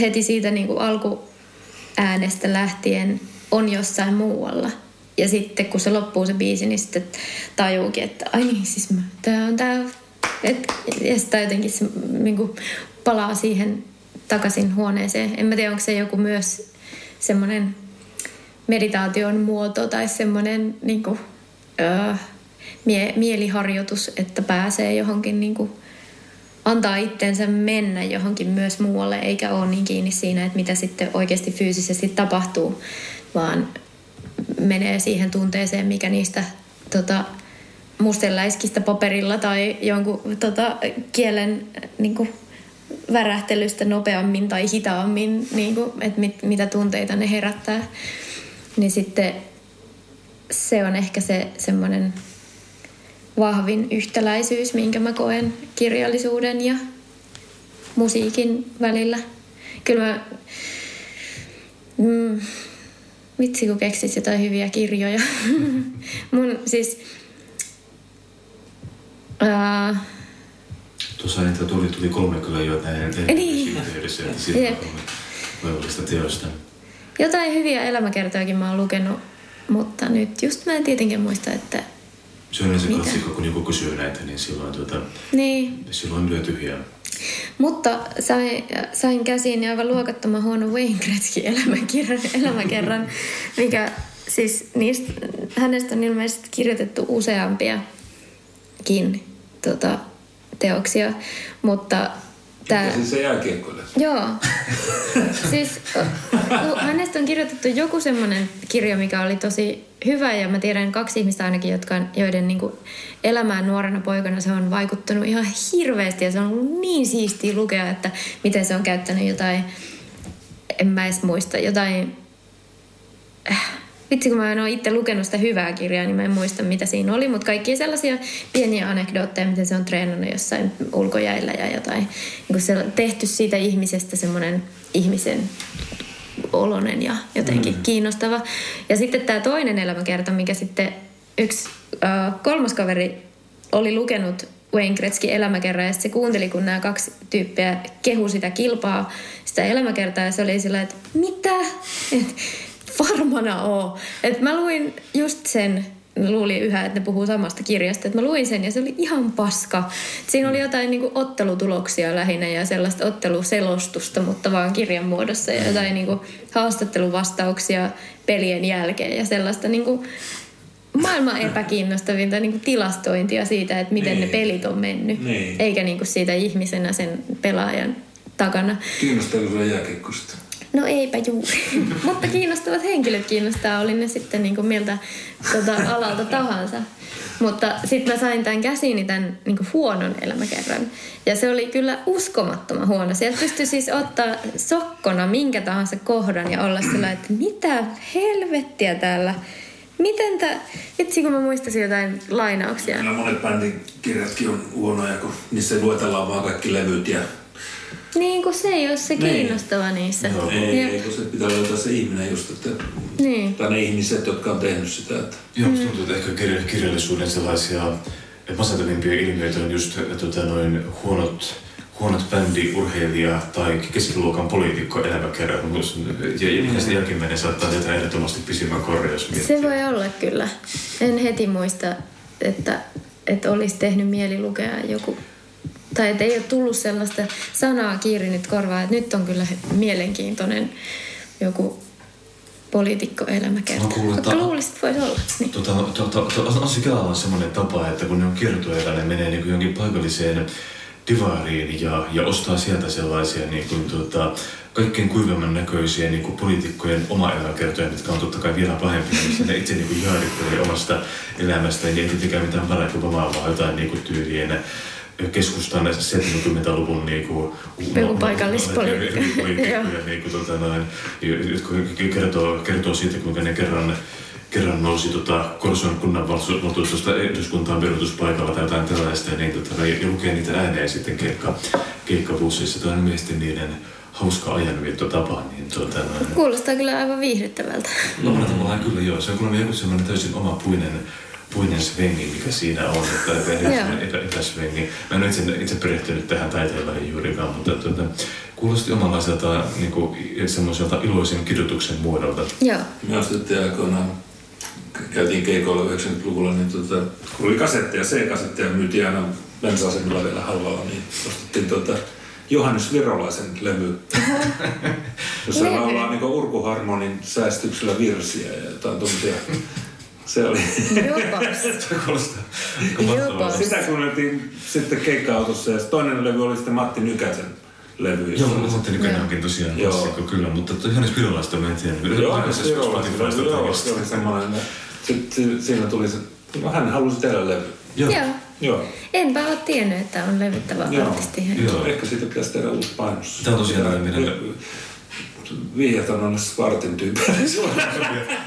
Speaker 5: heti siitä niin kuin alkuäänestä lähtien on jossain muualla. Ja sitten kun se loppuu se biisi, niin sitten tajuukin, että ai niin, siis mä, tää on tää. Et, ja sitä jotenkin se niin kuin palaa siihen takaisin huoneeseen. En mä tiedä, onko se joku myös semmoinen meditaation muoto tai semmoinen niin kuin, öö, mie- mieliharjoitus, että pääsee johonkin niin kuin, antaa itsensä mennä johonkin myös muualle, eikä ole niin kiinni siinä, että mitä sitten oikeasti fyysisesti tapahtuu, vaan menee siihen tunteeseen, mikä niistä tota, mustenläiskistä paperilla tai jonkun tota, kielen niin kuin, värähtelystä nopeammin tai hitaammin, niin kuin, että mit, mitä tunteita ne herättää. Niin sitten se on ehkä se semmoinen vahvin yhtäläisyys, minkä mä koen kirjallisuuden ja musiikin välillä. Kyllä mä, mm, vitsi kun keksis jotain hyviä kirjoja. Mun siis, ää,
Speaker 4: Tuossa niitä tuli, tuli kolme kyllä jo näin
Speaker 5: Niin.
Speaker 4: yhteydessä, että siitä on teosta.
Speaker 5: Jotain hyviä elämäkertojakin mä oon lukenut, mutta nyt just mä en tietenkin muista, että
Speaker 4: Se on
Speaker 5: Mitä?
Speaker 4: klassikko, kun joku kysyy näitä, niin silloin, tuota,
Speaker 5: niin,
Speaker 4: silloin lyö tyhjää.
Speaker 5: Mutta sain, sain käsiin aivan luokattoman huono Wayne Gretzky elämäkerran, elämäkerran mikä siis niistä, hänestä on ilmeisesti kirjoitettu useampiakin tota, teoksia, mutta
Speaker 6: Ja siis se jääkiekkoille.
Speaker 5: Joo. siis hänestä on kirjoitettu joku semmoinen kirja, mikä oli tosi hyvä ja mä tiedän kaksi ihmistä ainakin, jotka, on- joiden niin kuin elämään nuorena poikana se on vaikuttanut ihan hirveästi ja se on ollut niin siistiä lukea, että miten se on käyttänyt jotain, en mä edes muista, jotain äh, vitsi kun mä en ole itse lukenut sitä hyvää kirjaa, niin mä en muista mitä siinä oli, mutta kaikki sellaisia pieniä anekdootteja, miten se on treenannut jossain ulkojäillä ja jotain. Niin kun se on tehty siitä ihmisestä semmoinen ihmisen olonen ja jotenkin mm. kiinnostava. Ja sitten tämä toinen elämäkerta, mikä sitten yksi äh, kolmas kaveri oli lukenut Wayne Gretzky elämäkerran ja se kuunteli, kun nämä kaksi tyyppiä kehu sitä kilpaa, sitä elämäkertaa ja se oli sillä, että mitä? Et, varmana oo. Et mä luin just sen, mä luulin yhä, että ne puhuu samasta kirjasta, että mä luin sen ja se oli ihan paska. Siinä oli jotain niinku ottelutuloksia lähinnä ja sellaista otteluselostusta, mutta vaan kirjan muodossa ja jotain niinku haastatteluvastauksia pelien jälkeen ja sellaista niinku maailman <laughs> epäkiinnostavinta niinku tilastointia siitä, että miten
Speaker 6: Niin.
Speaker 5: ne pelit on mennyt,
Speaker 6: Niin.
Speaker 5: eikä niinku siitä ihmisenä sen pelaajan takana.
Speaker 6: Kiinnostelua jääkiekkosta.
Speaker 5: No eipä juuri. <laughs> Mutta kiinnostavat henkilöt kiinnostaa, oli ne sitten niin kuin miltä tota, alalta tahansa. Mutta sitten mä sain tämän käsiini tämän niin kuin huonon elämäkerran. Ja se oli kyllä uskomattoman huono. Sieltä pystyi siis ottaa sokkona minkä tahansa kohdan ja olla sillä, että mitä helvettiä täällä. Miten tää... Vitsi, kun mä muistasin jotain lainauksia.
Speaker 6: Kyllä monet bändin kirjatkin on huonoja, kun niissä luetellaan vaan kaikki levyt ja...
Speaker 5: Niin kuin se ei ole se
Speaker 6: Niin.
Speaker 5: kiinnostava niissä.
Speaker 6: Ei,
Speaker 5: Ja-
Speaker 6: ei, kun se pitää löytää se ihminen just, että...
Speaker 5: Niin.
Speaker 6: Tai ne ihmiset, jotka on tehnyt sitä, että...
Speaker 4: Joo, musta tuntuu, että ehkä kirja- kirjallisuuden sellaisia masentavimpia ilmiöitä on just äh, tota, noin huonot, huonot bändi, urheilija tai keskiluokan poliitikko elämäkertomus. Ja, sen jälkimmäinen saattaa tehdä ehdottomasti pisimmän korjaus.
Speaker 5: Se voi olla kyllä. En heti muista, että, että olisi tehnyt mieli lukea joku tai että ei ole tullut sellaista sanaa kiirinyt korvaa, että nyt on kyllä mielenkiintoinen joku poliitikkoelämäkerta. Vaikka
Speaker 4: että-
Speaker 5: luulisit, että voisi olla. Niin.
Speaker 4: Tota, to, to, to, on semmoinen tapa, että kun ne on kiertueella, ne menee niin johonkin paikalliseen divaariin ja, ja ostaa sieltä sellaisia niin kuin, tota, kaikkein kuivemman näköisiä niin kuin poliitikkojen oma elämäkertoja, mitkä on totta kai vielä pahempia, missä ne itse niin kuin omasta elämästään, ja ei tietenkään mitään Barack Obamaa, vaan jotain niin kuin tyylien keskustan 70-luvun niin kuin,
Speaker 5: Joku paikallispoliitikko.
Speaker 4: poliitikkoja, <laughs> niin kuin, <laughs> tota, noin, jotka kertoo, kertoo siitä, kuinka ne kerran kerran nousi tota, Korson kunnanvaltuustosta eduskuntaan verotuspaikalla tai jotain tällaista, ja, niin, tota, ja lukee niitä ääneen sitten keikka, keikkabussissa. Tämä on ilmeisesti niiden hauska ajanviettotapa. Niin, tota,
Speaker 5: Kuulostaa kyllä aivan viihdyttävältä.
Speaker 4: No monella tavalla kyllä joo. Se on kyllä joku semmoinen täysin oma puinen, svengi, mikä siinä on, että semmoinen epä, epäsvengi. Mä en itse, itse perehtynyt tähän taiteellaan juurikaan, mutta tuota, kuulosti omanlaiselta niin kuin, semmoiselta iloisen kidutuksen muodolta.
Speaker 5: Joo.
Speaker 6: Me ostettiin aikoinaan, käytiin keikoilla 90-luvulla, niin tota, kun oli kasetteja, C-kasetteja myytiin aina bensa-asemilla vielä halvalla, niin ostettiin tota Johannes Virolaisen levy, <laughs> jossa laulaa niin Urkuharmonin säästyksellä virsiä ja jotain tommosia. Se oli.
Speaker 5: Jopas. <laughs>
Speaker 4: Se kuulostaa.
Speaker 6: Sitä kuunneltiin sitten keikka-autossa ja toinen levy oli sitten Matti Nykäsen levy.
Speaker 4: Joo, mä ajattelin
Speaker 5: Joo.
Speaker 4: onkin tosiaan
Speaker 6: Joo.
Speaker 4: klassikko kyllä, mutta Johannes Virolaista mä en tiedä.
Speaker 6: Joo, se
Speaker 4: Spotifysta
Speaker 6: joo, se oli semmoinen. Sitten siinä tuli se, no hän halusi tehdä levy.
Speaker 4: Joo.
Speaker 5: Joo.
Speaker 6: Joo.
Speaker 5: Enpä ole tiennyt, että on levyttävä artisti.
Speaker 4: Joo.
Speaker 6: Ehkä siitä pitäisi tehdä uusi painos.
Speaker 4: Tämä on tosiaan
Speaker 6: meidän... Vihjat on aina Svartin tyyppiä.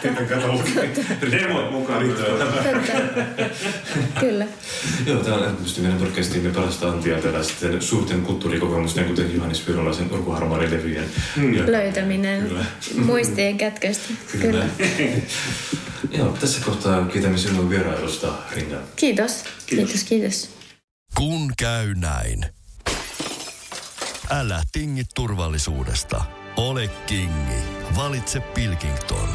Speaker 4: Tietenkään.
Speaker 6: Demot mukaan.
Speaker 5: Kyllä.
Speaker 4: Joo, tämä on ehdottomasti meidän podcastimme parasta antia tällaisten suurten kulttuurikokemusten, kuten Johannes Virolaisen Urkuharmari-levyjen. Ja-
Speaker 5: Löytäminen
Speaker 4: Kyllä.
Speaker 5: muistien kätköistä.
Speaker 4: Kyllä.
Speaker 5: Kyllä. <laughs>
Speaker 4: Joo, tässä kohtaa kiitämme sinun vierailusta, Rinna.
Speaker 5: Kiitos. Kiitos, kiitos.
Speaker 1: Kun käy näin. Älä tingi turvallisuudesta. Ole kingi. Valitse Pilkington.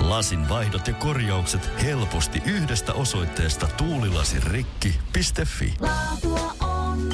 Speaker 1: Lasin vaihdot ja korjaukset helposti yhdestä osoitteesta tuulilasirikki.fi.
Speaker 2: Laatua on